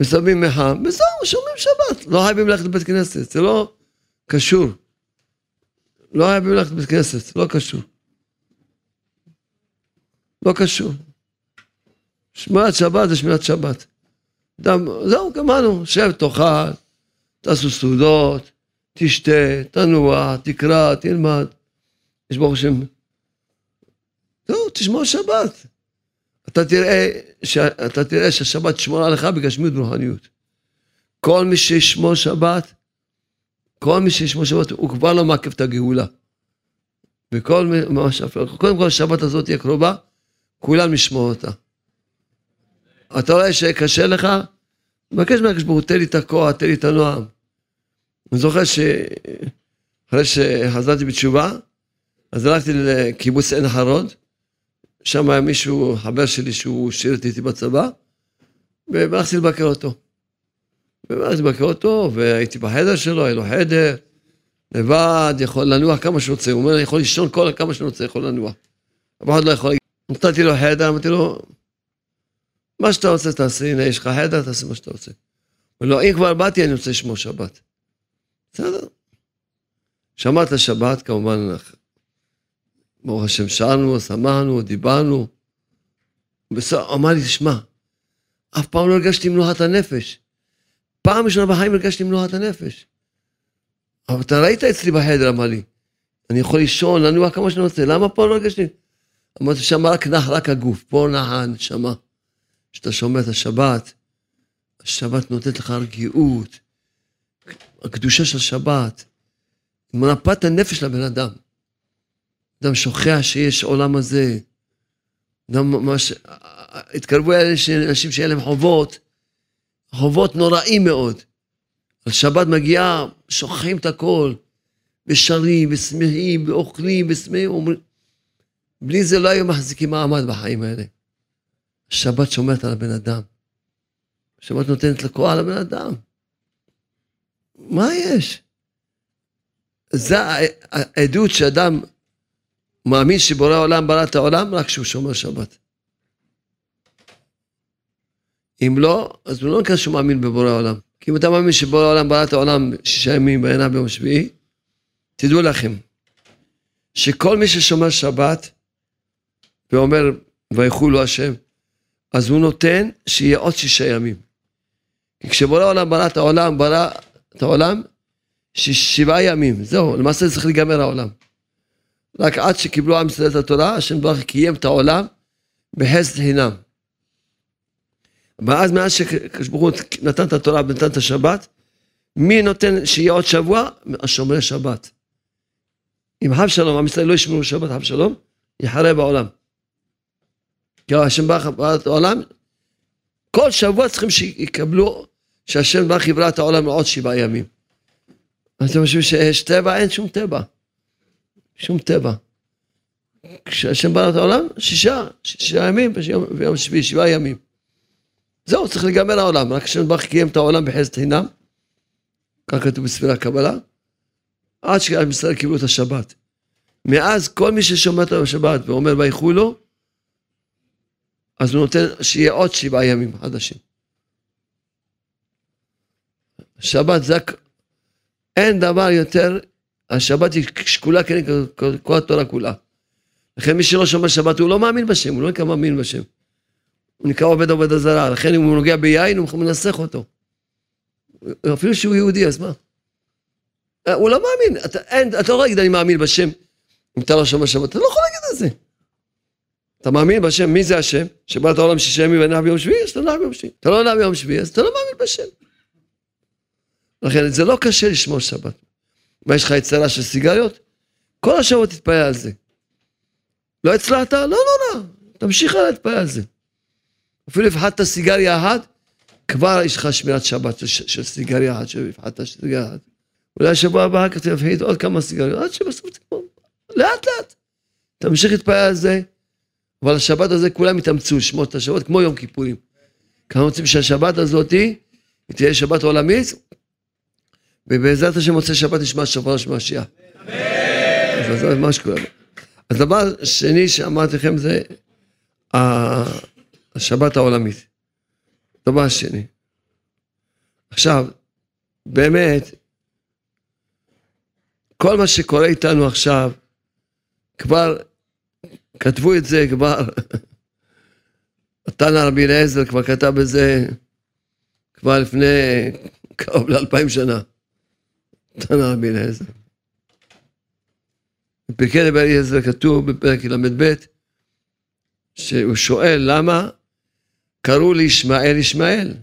ושמים מחם, וזהו, שומרים שבת. לא חייבים ללכת לבית כנסת, זה לא קשור. לא חייבים ללכת לבית כנסת, לא קשור. לא קשור. שמירת שבת זה שמירת שבת. אדם, זהו, גמרנו, שב, תאכל, תעשו סעודות, תשתה, תנוע, תקרא, תלמד. יש ברוך השם. זהו, תשמור שבת. אתה תראה, ש... אתה תראה שהשבת תשמור עליך בגשמיות ורוחניות. כל מי שישמור שבת, כל מי שישמור שבת, הוא כבר לא מעכב את הגאולה. וכל מה שאפשר, קודם כל השבת הזאת תהיה קרובה, כולם ישמעו אותה. אתה רואה שקשה לך? מבקש הוא, תן לי את הכוח, תן לי את הנועם. אני זוכר שאחרי שחזרתי בתשובה, אז הלכתי לקיבוץ עין חרוד, שם היה מישהו, חבר שלי שהוא שירת איתי בצבא, והלכתי לבקר אותו. והלכתי לבקר אותו, והייתי בחדר שלו, היה לו חדר, לבד, יכול לנוח כמה שהוא רוצה. הוא אומר, יכול לישון כל כמה שהוא רוצה, יכול לנוח. אף אחד לא יכול... נתתי לו חדר, אמרתי לו, מה שאתה רוצה תעשה, הנה יש לך חדר, תעשה מה שאתה רוצה. הוא לא, אם כבר באתי, אני רוצה לשמור שבת. בסדר. שמעת שבת, כמובן, ברוך השם, שאלנו, שמחנו, דיברנו. בסדר, אמר לי, תשמע, אף פעם לא הרגשתי מנוחת הנפש. פעם ראשונה בחיים הרגשתי מנוחת הנפש. אבל אתה ראית אצלי בחדר, אמר לי, אני יכול לישון, לנוח כמה שאני רוצה, למה פה לא הרגשתי? אמרתי, שם רק נח רק הגוף, פה נח הנשמה. כשאתה שומע את השבת, השבת נותנת לך רגיעות, הקדושה של השבת, מנפת הנפש לבן אדם. אדם שוכח שיש עולם הזה. אדם ממש, התקרבו אלה אנשים שאין להם חובות, חובות נוראים מאוד. על שבת מגיעה, שוכחים את הכל, ושרים, ושמחים, ואוכלים, ושמחים, אומרים... בלי זה לא היו מחזיקים מעמד בחיים האלה. השבת שומרת על הבן אדם. השבת נותנת לכוח לבן אדם. מה יש? זה העדות שאדם מאמין שבורא העולם ברא את העולם רק כשהוא שומר שבת. אם לא, אז הוא לא נקרא שהוא מאמין בבורא העולם. כי אם אתה מאמין שבורא העולם ברא את העולם שישה ימים בעיניו ביום שביעי, תדעו לכם שכל מי ששומר שבת ואומר ויחולו השם, אז הוא נותן שיהיה עוד שישה ימים. כי כשבורא העולם ברא את העולם, ברא את העולם שבעה ימים, זהו, למעשה צריך להיגמר העולם. רק עד שקיבלו עם ישראל את התורה, השם ברוך קיים את העולם בחסד חינם. ואז מאז שקדוש ברוך הוא נתן את התורה ונתן את השבת, מי נותן שיהיה עוד שבוע? השומרי שבת. אם חב שלום, עם ישראל לא ישמרו שבת חב שלום, יחרב העולם. כי השם ברוך את העולם, כל שבוע צריכים שיקבלו, שהשם ברוך יברא את העולם לעוד שבעה ימים. אתם חושבים שיש טבע? אין שום טבע. שום טבע. כשהשם ברא את העולם, שישה, שישה ימים, ויום שביעי, שבעה ימים. זהו, צריך להיגמר העולם, רק השם ברוך קיים את העולם בחסד חינם, כך כתוב בספירה הקבלה, עד שעם ישראל קיבלו את השבת. מאז כל מי ששומע את השבת ואומר ויחו לו, אז הוא נותן שיהיה עוד שבעה ימים חדשים. שבת זה, אין דבר יותר, השבת היא שקולה כל התורה כולה. לכן מי שלא שומר שבת הוא לא מאמין בשם, הוא לא נקרא מאמין בשם. הוא נקרא עובד עובד הזרה, לכן אם הוא נוגע ביין הוא מנסח אותו. אפילו שהוא יהודי, אז מה? הוא לא מאמין, אתה, אין, אתה לא יכול להגיד אני מאמין בשם אם אתה לא שומר שבת, אתה לא יכול להגיד את זה. אתה מאמין בשם, מי זה השם? שבא את העולם שישה ימים ונח ביום שביעי, אז אתה נח ביום שביעי. אתה לא נח ביום שביעי, אז אתה לא מאמין בשם. לכן זה לא קשה לשמור שבת. מה, יש לך יצרה של סיגריות? כל השבוע תתפלל על זה. לא הצלחת? לא, לא, לא. תמשיך להתפלל על זה. אפילו הפחדת סיגריה אחת, כבר יש לך שמירת שבת של, של סיגריה אחת, שהפחדת סיגריה אחת. אולי השבוע הבא אתה תפחית עוד כמה סיגריות, עד שבסוף תגמור. לאט לאט. תמשיך להתפלל על זה, אבל השבת הזה כולם יתאמצו לשמור את השבת כמו יום כיפורים. כי אנחנו רוצים שהשבת הזאת תהיה שבת עולמית, ובעזרת השם מוצא שבת נשמע שופר של משיח. אז זה מה שקורה. אז דבר שני שאמרתי לכם זה השבת העולמית. דבר שני. עכשיו, באמת, כל מה שקורה איתנו עכשיו, כבר כתבו את זה כבר, התנא רבי אליעזר כבר כתב בזה כבר לפני קרוב לאלפיים שנה. תנא רבי אליעזר. בפרקי רבי אליעזר כתוב בפרק ל"ב שהוא שואל למה קראו לישמעאל ישמעאל?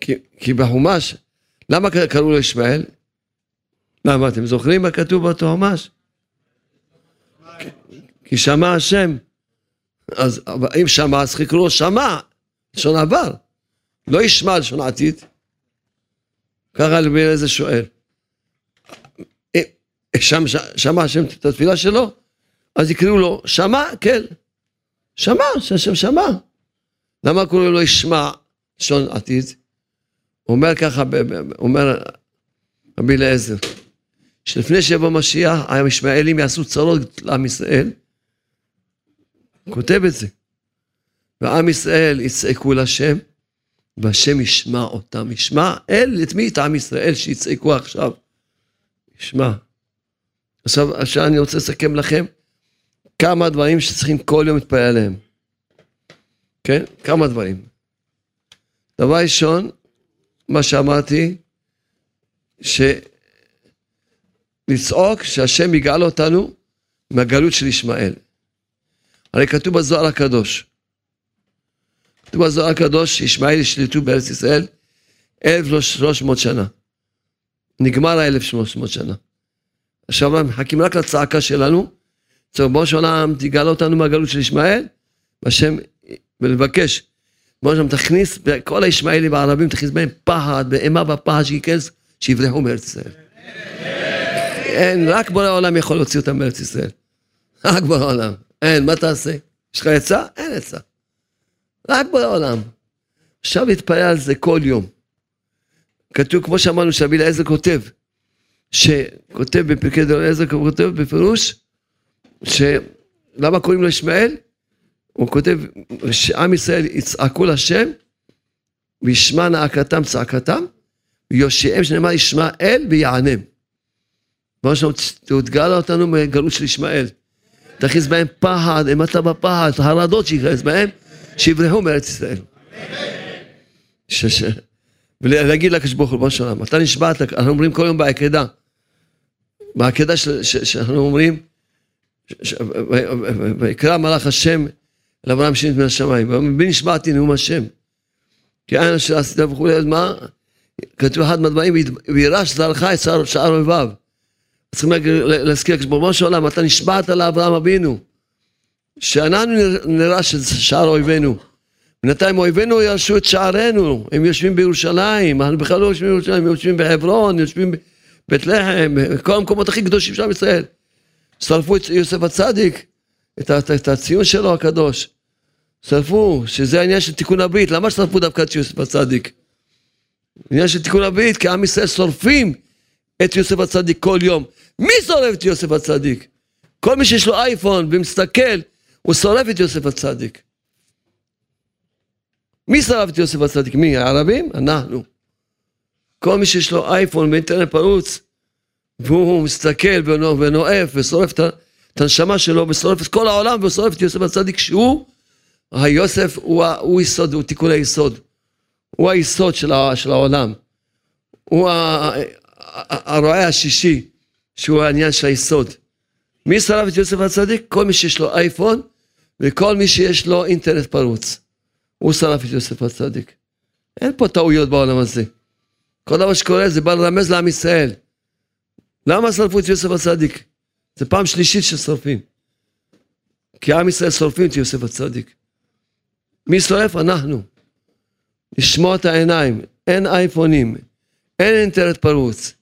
כי, כי בחומש, למה קראו לו ישמעאל? למה אתם זוכרים מה כתוב באותו חומש? כי שמע השם. אז אם שמע, אז חיכו לו שמע, לשון עבר. לא ישמע לשון עתיד. ככה רבי אליעזר שואל. שמע השם את התפילה שלו, אז יקראו לו שמע, כן. שמע, שהשם שמע. למה קוראים לו ישמע לשון עתיד? אומר ככה, אומר רבי אליעזר, שלפני שיבוא משיח, הישמעאלים יעשו צרות לעם ישראל. כותב את זה. ועם ישראל יצעקו לשם, והשם ישמע אותם. ישמע אל, את מי? את עם ישראל שיצעקו עכשיו. ישמע. עכשיו, עכשיו אני רוצה לסכם לכם כמה דברים שצריכים כל יום להתפלל עליהם. כן? כמה דברים. דבר ראשון, מה שאמרתי, שלצעוק שהשם יגאל אותנו מהגלות של ישמעאל. הרי כתוב בזוהר הקדוש, כתוב בזוהר הקדוש שישמעאל ישלטו בארץ ישראל 1,300 שנה. נגמר ה-1,300 שנה. עכשיו מחכים רק לצעקה שלנו, בוא של עולם תגאל אותנו מהגלות של ישמעאל, והשם, ולבקש, בוא שם תכניס, כל הישמעאלים הערבים תכניס בהם פחד, ואימה בפחד שייכנס, שיברחו מארץ ישראל. אין, רק בורא העולם יכול להוציא אותם מארץ ישראל. רק בורא העולם. אין, מה תעשה? יש לך עצה? אין עצה. רק בורא העולם. עכשיו להתפלל על זה כל יום. כתוב, כמו שאמרנו, שרבי אליעזר כותב, שכותב בפרקי דור אליעזר, הוא כותב בפירוש, שלמה קוראים לו ישמעאל? הוא כותב שעם ישראל יצעקו לשם וישמע נאקתם צעקתם ויושיעם שנאמר ישמעאל ויענם. מה שאומר, תותגל אותנו מהגלות של ישמעאל. תכניס בהם פחד, אימתה בפחד, הרדות שיכנס בהם, שיברחו מארץ ישראל. ולהגיד לקדוש ברוך הוא, של עולם, אתה נשבעת, אנחנו אומרים כל יום בעקדה, בעקדה שאנחנו אומרים, ויקרא מלאך השם לאברהם שנית מן השמיים, בי נשבעתי נאום השם. כי אין אשר עשית וכולי, אז מה? כתוב אחד מהדברים, וירש זרעך את שאר אויביו. צריכים להזכיר, כשברומו של עולם, אתה נשבעת לאברהם אבינו, שאנחנו נרש את שאר אויבינו. בינתיים אויבינו ירשו את שערינו, הם יושבים בירושלים, אנחנו בכלל לא יושבים בירושלים, הם יושבים בחברון, יושבים בבית לחם, בכל המקומות הכי קדושים של עם ישראל. שרפו את יוסף הצדיק, את, את, את הציון שלו הקדוש. שרפו, שזה העניין של תיקון הברית. למה שרפו דווקא את יוסף הצדיק? עניין של תיקון הברית, כי עם ישראל שורפים את יוסף הצדיק כל יום. מי שורף את יוסף הצדיק? כל מי שיש לו אייפון ומסתכל, הוא שורף את יוסף הצדיק. מי שרף את יוסף הצדיק? מי? הערבים? אנחנו. כל מי שיש לו אייפון ואינטרנט פרוץ, והוא מסתכל ונואף ושורף את הנשמה שלו ושורף את כל העולם ושורף את יוסף הצדיק שהוא, היוסף הוא, הוא יסוד, הוא תיקון היסוד. הוא היסוד של, של העולם. הוא הרועה השישי, שהוא העניין של היסוד. מי שרף את יוסף הצדיק? כל מי שיש לו אייפון וכל מי שיש לו אינטרנט פרוץ. הוא שרף את יוסף הצדיק. אין פה טעויות בעולם הזה. כל דבר שקורה זה בא לרמז לעם ישראל. למה שרפו את יוסף הצדיק? זה פעם שלישית ששורפים. כי עם ישראל שורפים את יוסף הצדיק. מי שורף? אנחנו. לשמוע את העיניים, אין אייפונים, אין אינטרנט פרוץ,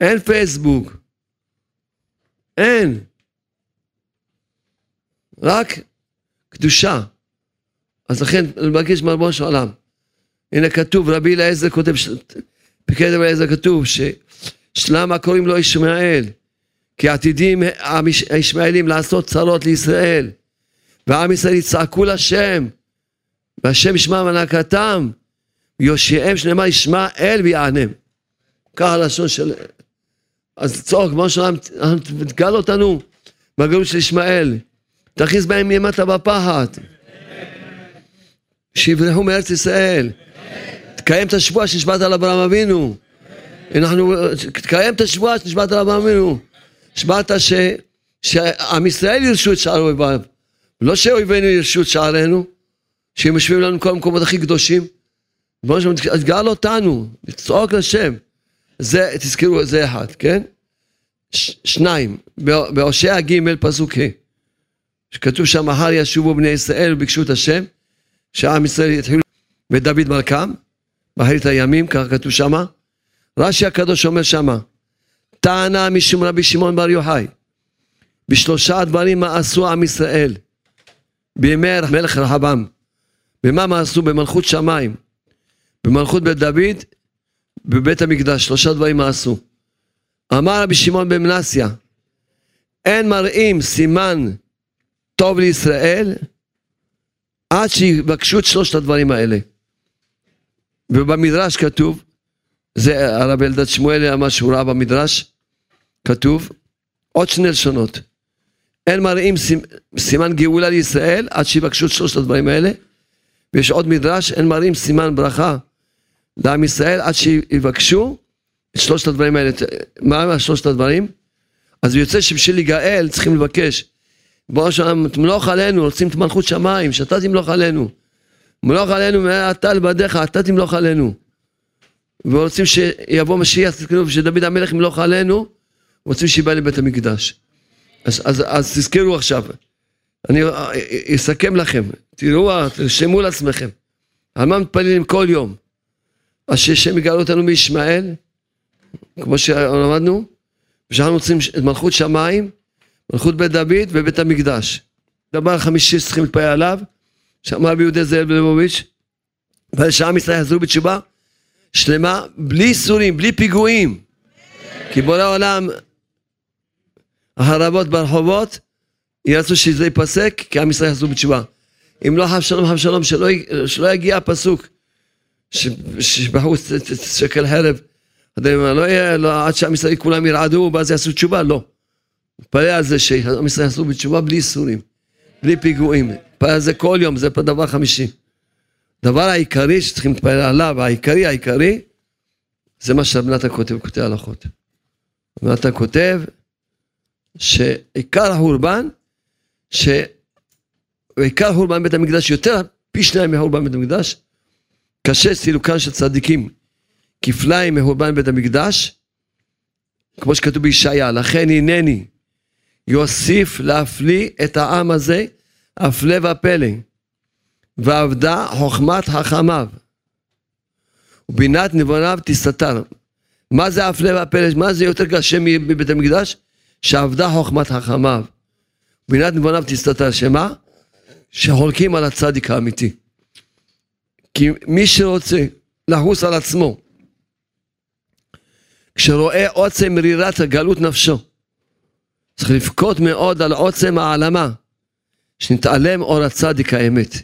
אין פייסבוק, אין. רק קדושה. אז לכן, אני מבקש מרבון של עולם. הנה כתוב, רבי אליעזר כותב, פיקד רבי אליעזר כתוב. שלמה קוראים לו ישמעאל? כי עתידים הישמעאלים לעשות צרות לישראל, ועם ישראל יצעקו לשם, והשם ישמע מנקתם, ויושיעם שנאמר ישמע אל ויענם. ככה הלשון של... אז צורך, כמו שלם, תגל אותנו מהגלות של ישמעאל, תכניס בהם ימטה בפחד. שיברחו מארץ ישראל. תקיים את השבוע שנשבעת על אברהם אבינו. אנחנו, תקיים את השבוע שנשבעת על אברהם אבינו. נשבעת. שעם ישראל ירשו את שער אויביו. לא שאויבינו ירשו את שערינו, שהם יושבים לנו כל המקומות הכי קדושים. אז גאל אותנו, לצעוק לשם. זה, תזכרו, זה אחד, כן? ש, שניים, בהושע ג' פסוק ה', שכתוב שם, מחר ישובו בני ישראל וביקשו את השם, שעם ישראל יתחילו, ודוד מלכם, באחרית הימים, ככה כתוב שמה. רש"י הקדוש אומר שמה, טענה משום רבי שמעון בר יוחאי, בשלושה דברים עשו עם ישראל, בימי מלך רחבעם, במה מה עשו? במלכות שמיים, במלכות בית דוד, בבית המקדש, שלושה דברים מה עשו. אמר רבי שמעון בן אין מראים סימן טוב לישראל עד שיבקשו את שלושת הדברים האלה. ובמדרש כתוב, זה הרב אלדד שמואלי אמר שהוא ראה במדרש, כתוב עוד שני לשונות. אין מראים סימן גאולה לישראל עד שיבקשו את שלושת הדברים האלה. ויש עוד מדרש, אין מראים סימן ברכה לעם ישראל עד שיבקשו את שלושת הדברים האלה. מה שלושת הדברים? אז יוצא שבשביל להיגאל צריכים לבקש. בוא שם, תמלוך עלינו, רוצים את מלכות שמיים, שאתה תמלוך עלינו. מלוך עלינו מעתה לבדיך, אתה תמלוך עלינו. ורוצים שיבוא משיח, תזכרו, שדוד המלך ימלוך עלינו, רוצים שיבא לבית המקדש. אז, אז, אז תזכרו עכשיו, אני אסכם לכם, תראו, תרשמו לעצמכם, על מה מתפללים כל יום? אז שהשם יגאל אותנו מישמעאל, כמו שלמדנו, ושאנחנו רוצים את מלכות שמיים, מלכות בית דוד ובית המקדש. דבר חמישי שצריכים להתפלל עליו, שאמר רבי יהודה זאב ליבוביץ', ושעם ישראל יחזרו בתשובה שלמה, בלי איסורים, בלי פיגועים. כי בורא העולם, החרבות ברחובות, ירצו שזה ייפסק, כי עם ישראל יחזרו בתשובה. אם לא חב שלום חב שלום, שלא, שלא יגיע הפסוק, שבחרו שקל חרב, לא יהיה, לא, עד שעם ישראל כולם ירעדו, ואז יעשו תשובה, לא. נתפלל על זה שעם ישראל יעשו בתשובה בלי איסורים, בלי פיגועים. נתפלל על זה כל יום, זה דבר חמישי. הדבר העיקרי שצריכים להתפלל עליו, העיקרי העיקרי, זה מה שבנת הכותב כותב הלכות. בנת הכותב שעיקר החורבן, שעיקר חורבן בית המקדש יותר פי שניים מחורבן בית המקדש, קשה סילוקן של צדיקים כפליים מחורבן בית המקדש, כמו שכתוב בישעיה, לכן הנני יוסיף להפליא את העם הזה, הפלא ופלא. ועבדה חוכמת חכמיו, ובינת נבוניו תסתתר. מה זה הפלא והפלא? מה זה יותר קשה מבית המקדש? שעבדה חוכמת חכמיו. בינת נבוניו תסתתר, שמה? שחולקים על הצדיק האמיתי. כי מי שרוצה לחוס על עצמו, כשרואה עוצם מרירת גלות נפשו, צריך לבכות מאוד על עוצם העלמה, שנתעלם אור הצדיק האמת.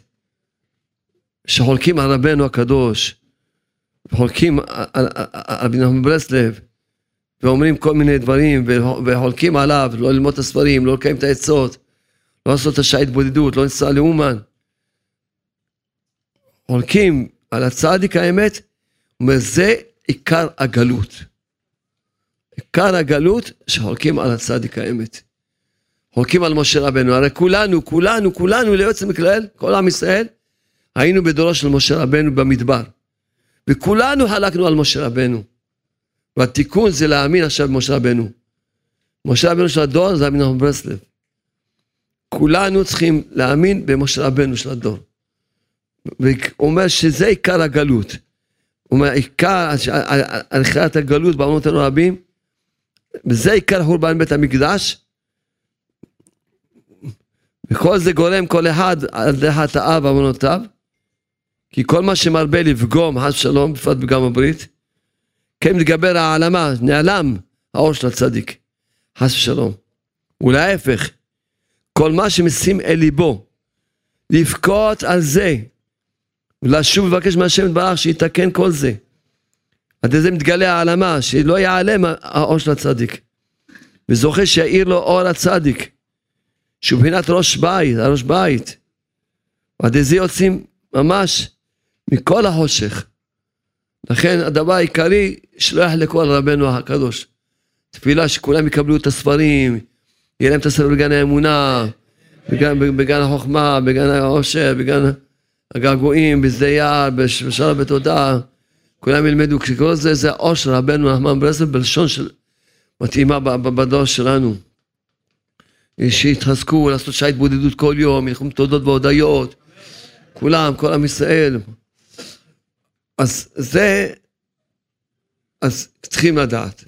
שחולקים על רבנו הקדוש, חולקים על רבי נחמן ברסלב, ואומרים כל מיני דברים, וחולקים עליו, לא ללמוד את הספרים, לא לקיים את העצות, לא לעשות את השעה התבודדות, לא לנסוע לאומן. חולקים על הצדיק האמת, וזה עיקר הגלות. עיקר הגלות שחולקים על הצדיק האמת. חולקים על משה רבנו, הרי כולנו, כולנו, כולנו ליועץ מכלל, כל עם ישראל, היינו בדורו של משה רבנו במדבר, וכולנו חלקנו על משה רבנו. והתיקון זה להאמין עכשיו במשה רבנו. משה רבנו של הדור זה אבינו ברסלב. כולנו צריכים להאמין במשה רבנו של הדור. והוא אומר שזה עיקר הגלות. הוא אומר, עיקר, הנחלת הגלות בעונות הרבים, וזה עיקר חורבן בית המקדש, וכל זה גורם כל אחד על דרך חטאיו ועוונותיו, כי כל מה שמרבה לפגום, חס ושלום, בפרט פגם הברית, כן מתגבר העלמה, נעלם האור של הצדיק, חס ושלום. ולהפך, כל מה שמשים אל ליבו, לבכות על זה, ולשוב ולבקש מהשם יתברך שיתקן כל זה. עד איזה מתגלה העלמה, שלא ייעלם האור של הצדיק. וזוכה שיאיר לו אור הצדיק, שהוא מבחינת ראש בית, הראש בית. עד איזה יוצאים ממש מכל החושך. לכן הדבר העיקרי, שלא יחלקו על רבנו הקדוש. תפילה שכולם יקבלו את הספרים, יהיה להם את הספר בגן האמונה, בגן, בגן החוכמה, בגן העושר, בגן הגעגועים, בשדה יער, בשער בתודה, כולם ילמדו, כשכל זה זה העושר רבנו נחמן ברסלב בלשון של מתאימה בדור שלנו. שיתחזקו לעשות שעה התבודדות כל יום, ילכו תודות והודיות, כולם, כל עם ישראל. אז זה, אז צריכים לדעת.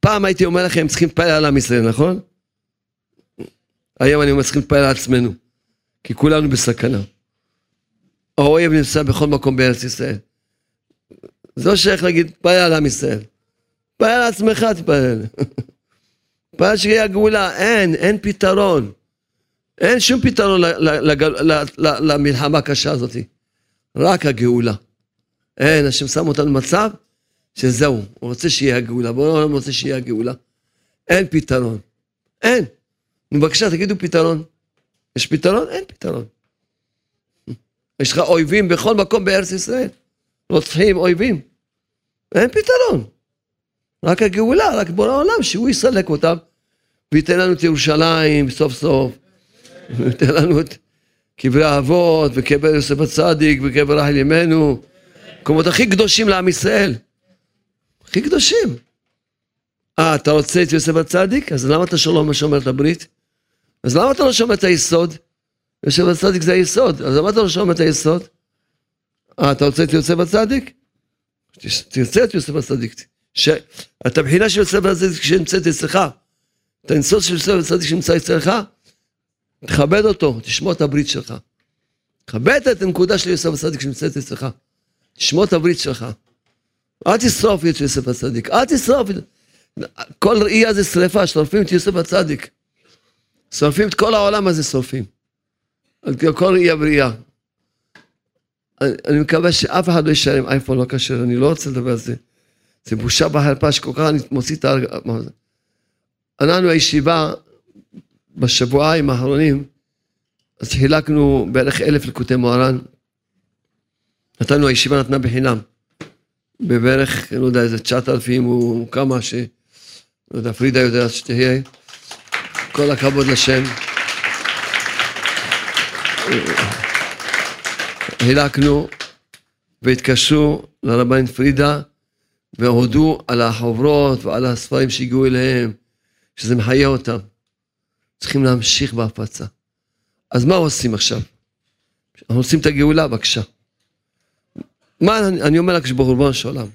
פעם הייתי אומר לכם, צריכים להתפלל על עם ישראל, נכון? היום אני אומר, צריכים להתפלל על עצמנו, כי כולנו בסכנה. האויב נמצא בכל מקום בארץ ישראל. זה לא שייך להגיד, תתפלל על עם ישראל. תתפלל על עצמך, תתפלל. תתפלל שיהיה הגאולה, אין, אין פתרון. אין שום פתרון למלחמה הקשה הזאת. רק הגאולה. אין, השם שם אותנו במצב שזהו, הוא רוצה שיהיה הגאולה, בואו לא רוצה שיהיה הגאולה. אין פתרון. אין. נו בבקשה, תגידו פתרון. יש פתרון? אין פתרון. יש לך אויבים בכל מקום בארץ ישראל. רוצחים, אויבים. אין פתרון. רק הגאולה, רק בורא העולם, שהוא יסלק אותם וייתן לנו את ירושלים סוף סוף. וייתן לנו את קברי האבות וקבר יוסף הצדיק וקבר רחל אמנו. מקומות הכי קדושים לעם ישראל. הכי קדושים. אה, אתה רוצה את יוסף הצדיק? אז למה אתה שלום שומר את הברית? אז למה אתה לא שומר את היסוד? יוסף הצדיק זה היסוד, אז למה אתה לא שומר את היסוד? אה, אתה רוצה את יוסף הצדיק? תרצה את יוסף הצדיק. את הבחינה של יוסף הצדיק שנמצאת אצלך, את הניסוד של יוסף הצדיק שנמצא אצלך, תכבד אותו, תשמור את הברית שלך. תכבד את הנקודה של יוסף הצדיק שנמצאת אצלך. תשמור את הברית שלך. אל תשרוף את יוסף הצדיק, אל תשרוף. כל ראייה זה שרפה, שורפים את יוסף הצדיק. שורפים את כל העולם הזה, שורפים. כל ראייה וראייה. אני, מקווה שאף אחד לא יישאר עם אייפון לא כשר, אני לא רוצה לדבר על זה. זה בושה בחרפה שכל כך אני מוציא את ה... אנחנו הישיבה בשבועיים האחרונים, אז חילקנו בערך אלף לקוטי מוהר"ן. נתנו, הישיבה נתנה בחינם. בבערך, לא יודע, איזה תשעת אלפים או כמה ש... לא יודע, פרידה יודעת שתהיה. כל הכבוד לשם. חילקנו והתקשרו לרבן פרידה והודו על החוברות ועל הספרים שהגיעו אליהם, שזה מחיה אותם. צריכים להמשיך בהפצה. אז מה עושים עכשיו? אנחנו עושים את הגאולה, בבקשה. מה אני, אני אומר לקדוש ברוך הוא, ריבונו של עולם?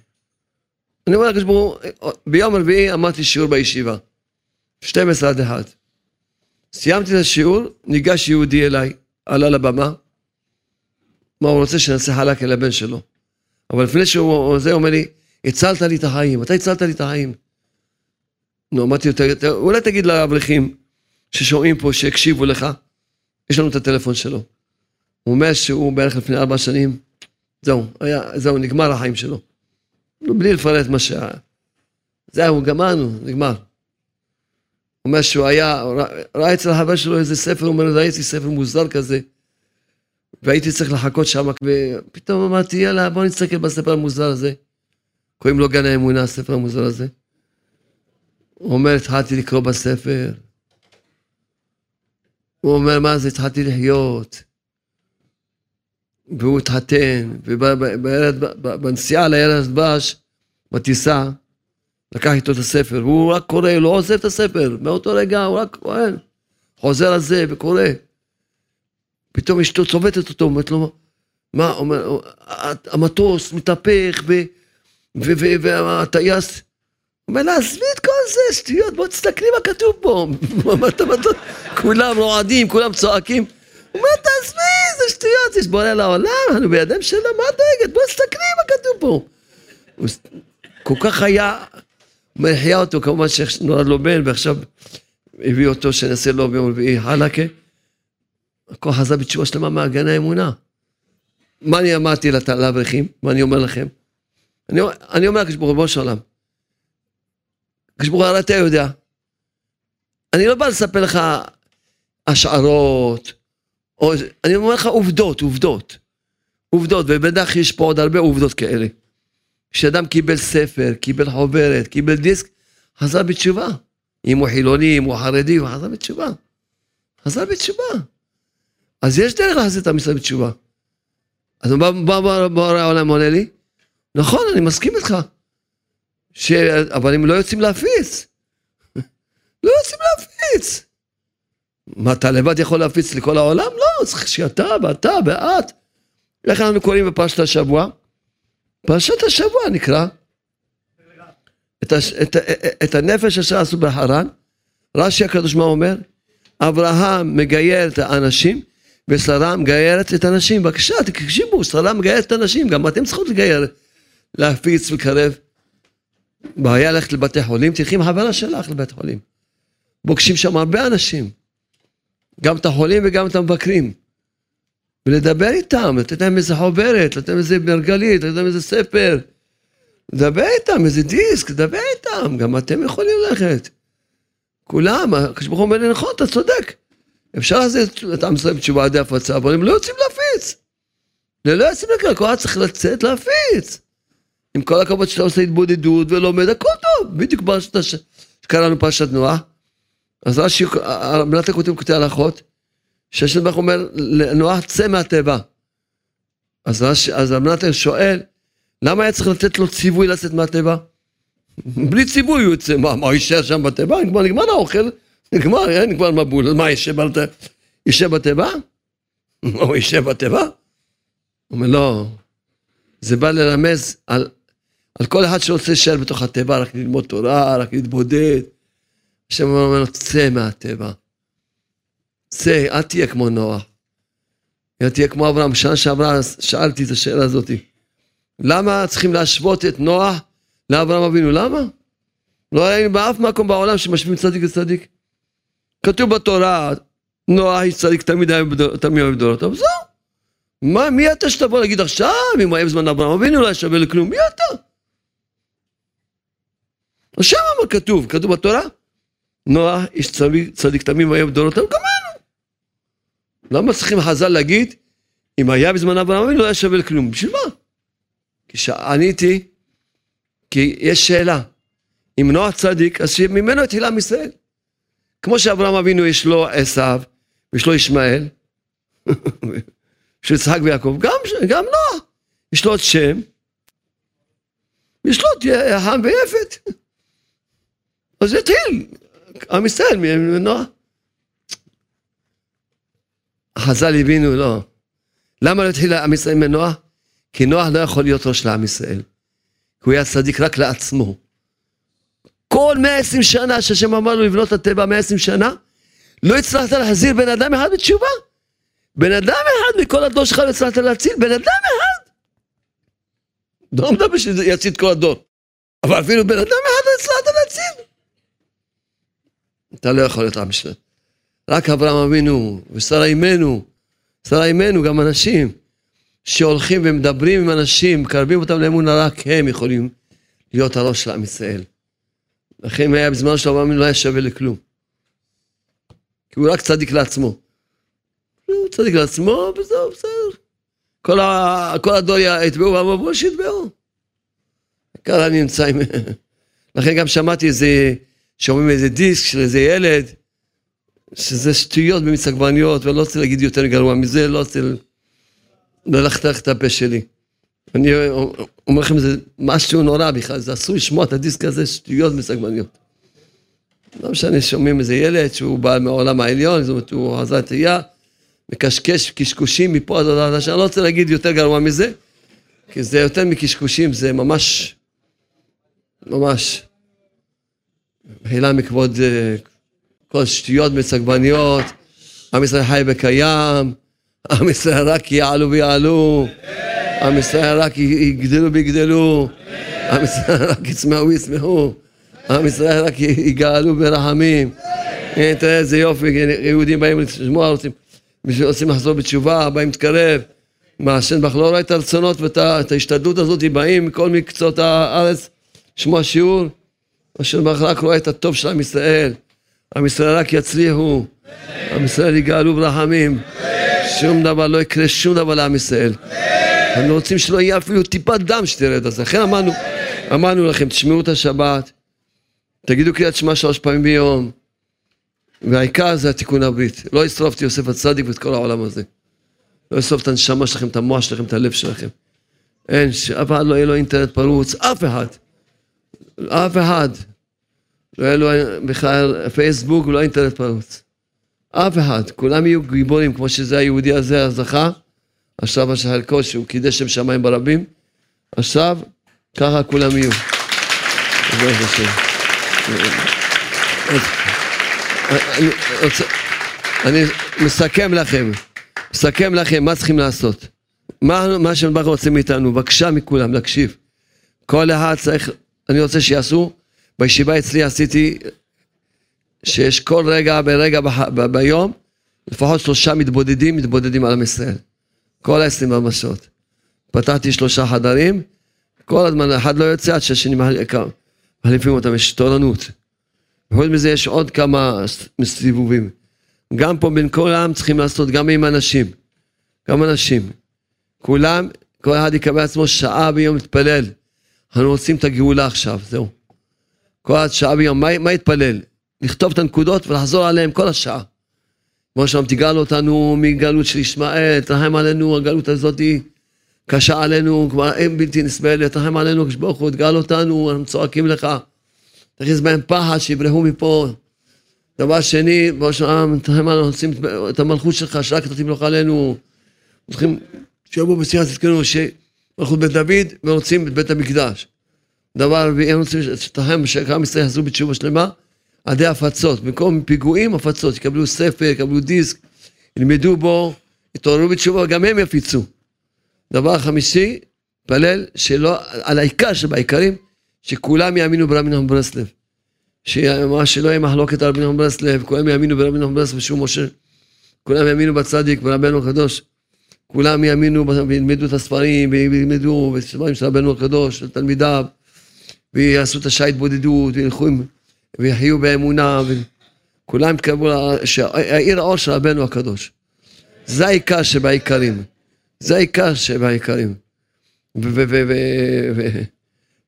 אני אומר לקדוש ברוך הוא, ביום רביעי אמרתי שיעור בישיבה, 12 עד 1. סיימתי את השיעור, ניגש יהודי אליי, עלה לבמה, מה הוא רוצה שנעשה חלק אל הבן שלו. אבל לפני שהוא, זה אומר לי, הצלת לי את החיים, אתה הצלת לי את החיים. נו, אמרתי אולי תגיד לאברכים ששומעים פה, שהקשיבו לך, יש לנו את הטלפון שלו. הוא אומר שהוא בערך לפני ארבע שנים, זהו, היה, זהו, נגמר החיים שלו. בלי לפרט מה שהיה. זהו, גמרנו, נגמר. הוא אומר שהוא היה, ראה אצל החבר שלו איזה ספר, הוא אומר, ראיתי ספר מוזר כזה. והייתי צריך לחכות שם, ופתאום אמרתי, יאללה, בוא נסתכל בספר המוזר הזה. קוראים לו גן האמונה, הספר המוזר הזה. הוא אומר, התחלתי לקרוא בספר. הוא אומר, מה זה, התחלתי לחיות. והוא התחתן, ובנסיעה לירד דבש, בטיסה, לקח איתו את הספר, והוא רק קורא, לא עוזב את הספר, מאותו רגע הוא רק קורא, חוזר על זה וקורא. פתאום אשתו צובטת אותו, אומרת לו, מה, אומר, המטוס מתהפך, והטייס, אומר לה, עזבי את כל זה, שטויות, בוא תסתכלי מה כתוב פה. כולם רועדים, כולם צועקים. הוא אומר, תעזבי, זה שטויות, יש בורא לעולם, אנחנו בידיים שלו, מה את דואגת? בוא תסתכלי מה כתוב פה. הוא כל כך היה, הוא החיה אותו, כמובן שנולד לו בן, ועכשיו הביא אותו שנעשה לו ביום רביעי חלקה. הכל חזר בתשובה שלמה מהגן האמונה. מה אני אמרתי לאברכים? מה אני אומר לכם? אני, אני אומר לקדוש ברוך הוא, של עולם. הקדוש ברוך הוא, אתה יודע. אני לא בא לספר לך השערות, או, אני אומר לך עובדות, עובדות. עובדות, ובטח יש פה עוד הרבה עובדות כאלה. כשאדם קיבל ספר, קיבל חוברת, קיבל דיסק, חזר בתשובה. אם הוא חילוני, אם הוא חרדי, הוא חזר בתשובה. חזר בתשובה. אז יש דרך להחזיר את עם ישראל בתשובה. אז מה בורא העולם עונה לי? נכון, אני מסכים איתך. ש... אבל הם לא יוצאים להפיץ. לא יוצאים להפיץ. מה, אתה לבד יכול להפיץ לכל העולם? לא, צריך שאתה ואתה ואת. איך אנחנו קוראים בפרשת השבוע? פרשת השבוע נקרא. את, הש... את, את הנפש אשר עשו בחרן, רש"י הקדוש מה אומר? אברהם מגייר את האנשים ושרה מגיירת את הנשים. בבקשה, תקשיבו, שרה מגיירת את הנשים, גם אתם צריכות לגייר, להפיץ ולקרב. בעיה ללכת לבתי חולים, תלכי עם חברה שלך לבית חולים. פוגשים שם הרבה אנשים, גם את החולים וגם את המבקרים. ולדבר איתם, לתת להם איזה חוברת, לתת להם איזה מרגלית, לתת להם איזה ספר. לדבר איתם, איזה דיסק, לדבר איתם, גם אתם יכולים ללכת. כולם, הקדוש ברוך הוא אומר לי, נכון, אתה צודק. אפשר לעשות את עם ישראל בתשובה על ידי הפצה, אבל הם לא יוצאים להפיץ. זה לא יוצאים לקרוא, כל צריך לצאת להפיץ. עם כל הכבוד שאתה עושה התבודדות ולומד, הכל טוב. בדיוק פרשת שקראנו פרשת נוח. אז רש"י, מנת הכותבים כותב הלכות, שהשם ברוך אומר לנוח צא מהטבע. אז רש"י, אז מנת שואל, למה היה צריך לתת לו ציווי לצאת מהטבע? בלי ציווי הוא יוצא, מה, מה, הוא יישאר שם בטבע? כבר נגמר האוכל, נגמר, אין כבר מבול, מה, יישב בטבע? הוא יישב בטבע? הוא אומר, לא, זה בא לרמז על, על כל אחד שרוצה להישאר בתוך הטבע, רק ללמוד תורה, רק להתבודד. השם אומר לו, צא מהטבע. צא, אל תהיה כמו נוח. אל תהיה כמו אברהם. שנה שעברה שאלתי את השאלה הזאת. למה צריכים להשוות את נוח לאברהם אבינו? למה? לא היה באף מקום בעולם שמשווים צדיק לצדיק. כתוב בתורה, נוח איש צדיק תמיד היה תמיד אוהב אבל זהו. מה, מי אתה שתבוא להגיד עכשיו, אם היה בזמן אברהם אבינו, לא היה שווה לכלום, מי אתה? השם אמר כתוב, כתוב בתורה, נוח איש צדיק, צדיק תמים אוהב דורותיו, גמרנו. למה צריכים חז"ל להגיד, אם היה בזמן אברהם אבינו, לא היה שווה לכלום, בשביל מה? כשעניתי, כי יש שאלה, אם נוח צדיק, אז שממנו התחילה עם ישראל. כמו שאברהם אבינו יש לו עשיו, ויש לו ישמעאל, יש לו יצחק ויעקב, גם, גם לא, יש לו את שם, יש לו את חם ויפת. אז זה התחיל, עם ישראל מנוע. חז"ל הבינו, לא. למה לא התחיל עם ישראל מנוע? כי נוח לא יכול להיות ראש לעם ישראל. כי הוא היה צדיק רק לעצמו. כל 120 שנה שהשם אמר לו לבנות את הטבע 120 שנה, לא הצלחת להחזיר בן אדם אחד בתשובה. בן אדם אחד מכל הדור שלך לא הצלחת להציל, בן אדם אחד. לא מדבר שזה יציל את כל הדור. אבל אפילו בן אדם אחד לא הצלחת להציל. אתה לא יכול להיות עם שלם. רק אברהם אבינו ושרה אימנו, שרה אימנו, גם אנשים שהולכים ומדברים עם אנשים, מקרבים אותם לאמונה, רק הם יכולים להיות הראש של עם ישראל. לכן אם היה בזמן של אברהם לא היה שווה לכלום. כי הוא רק צדיק לעצמו. הוא צדיק לעצמו, וזהו, בסדר. כל, ה... כל הדור יתבעו ואמרו, שיתבעו. ככה אני נמצא עם... לכן גם שמעתי איזה, שאומרים איזה דיסק של איזה ילד, שזה שטויות במיץ עגבניות, ולא רוצה להגיד יותר גרוע מזה, לא רוצה ללכתך את הפה שלי. אני אומר לכם, זה משהו נורא בכלל, זה אסור לשמוע את הדיסק הזה, שטויות מסגמניות. לא משנה, שומעים איזה ילד שהוא בא מהעולם העליון, זאת אומרת, הוא עזר תהייה, מקשקש קשקושים מפה עד עד השעה, אני לא רוצה להגיד יותר גרוע מזה, כי זה יותר מקשקושים, זה ממש, ממש, מחילה מכבוד אה, כל שטויות מסגבניות, עם ישראל חי וקיים, עם ישראל רק יעלו ויעלו. עם ישראל רק יגדלו ויגדלו, עם ישראל רק יצמחו ויצמחו, עם ישראל רק יגאלו ברחמים. תראה איזה יופי, יהודים באים לשמוע, רוצים, רוצים לחזור בתשובה, באים להתקרב. מה, השנבח לא רואה את הרצונות ואת ההשתדלות הזאת, באים מכל מקצות הארץ לשמוע שיעור. השנבח רק רואה את הטוב של עם ישראל. עם ישראל רק יצליחו, עם ישראל יגאלו ברחמים. שום דבר, לא יקרה שום דבר לעם ישראל. אנחנו רוצים שלא יהיה אפילו טיפת דם שתרד אז לכן אמרנו, אמרנו לכם, תשמעו את השבת, תגידו קריאת שמע שלוש פעמים ביום, והעיקר זה התיקון הברית. לא ישרוף את יוסף הצדיק ואת כל העולם הזה. לא ישרוף את הנשמה שלכם, את המוח שלכם, את הלב שלכם. אין, שאף אחד לא יהיה לו אינטרנט פרוץ, אף אחד. אף אחד. לא יהיה לו בכלל פייסבוק ולא אינטרנט פרוץ. אף אחד. כולם יהיו גיבורים, כמו שזה היהודי הזה זכה. עכשיו מה שחלקו שהוא קידש שם שמיים ברבים. עכשיו, ככה כולם יהיו. בעזרת השם. אני, רוצה, אני מסכם לכם, מסכם לכם מה צריכים לעשות. מה, מה שברך רוצה מאיתנו, בבקשה מכולם להקשיב. כל אחד צריך, אני רוצה שיעשו, בישיבה אצלי עשיתי שיש כל רגע ברגע בח, ב, ביום, לפחות שלושה מתבודדים, מתבודדים על עם ישראל. כל ה-24 שעות. פתחתי שלושה חדרים, כל הזמן אחד לא יוצא עד שהשני מחליפים אותם, יש תורנות. וחוץ מזה יש עוד כמה סיבובים. גם פה בין כל העם צריכים לעשות, גם עם אנשים. גם אנשים. כולם, כל אחד יקבל עצמו שעה ביום להתפלל. אנחנו רוצים את הגאולה עכשיו, זהו. כל אחד שעה ביום, מה, מה יתפלל? לכתוב את הנקודות ולחזור עליהן כל השעה. כמו שאמרתי, תגאל אותנו מגלות של ישמעאל, תרחם עלינו, הגלות הזאת היא קשה עלינו, כבר אין בלתי נסבלת, תרחם עלינו, הקדוש ברוך הוא, תגאל אותנו, אנחנו צועקים לך. תכניס בהם פחד, שיברחו מפה. דבר שני, בראש העם, תרחם עלינו, רוצים את המלכות שלך, שרק אתה תמלוך עלינו. צריכים שיבואו בשיחה תזכרו שמלכות בית דוד ורוצים את בית המקדש. דבר רביעי, הם רוצים שתרחם, שעם ישראל יחזרו בתשובה שלמה, על ידי הפצות. במקום פיגועים, הפצות. יקבלו ספר, יקבלו דיסק, ילמדו בו, יתעוררו בתשובה, גם הם יפיצו. דבר חמישי, פלל שלא, על העיקר שבעיקרים, שכולם יאמינו ברבי נחמן ברסלב. שלא יהיה מחלוקת על רבי נחמן ברסלב, כולם יאמינו ברבי נחמן ברסלב שהוא משה. כולם יאמינו בצדיק, ברבנו הקדוש. כולם יאמינו וילמדו את הספרים, וילמדו את הספרים של רבנו הקדוש, של תלמידיו, ויעשו את השעה התבודדות, וילכו ויחיו באמונה, וכולם יקבלו, שהעיר האור של רבנו הקדוש. זה העיקר שבעיקרים. זה העיקר שבעיקרים.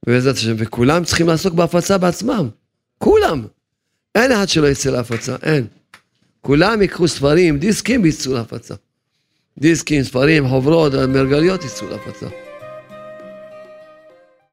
ובעזרת השם, וכולם צריכים לעסוק בהפצה בעצמם. כולם. אין אחד שלא יצא להפצה, אין. כולם ייקחו ספרים, דיסקים ויצאו להפצה. דיסקים, ספרים, חוברות, מרגליות יצאו להפצה.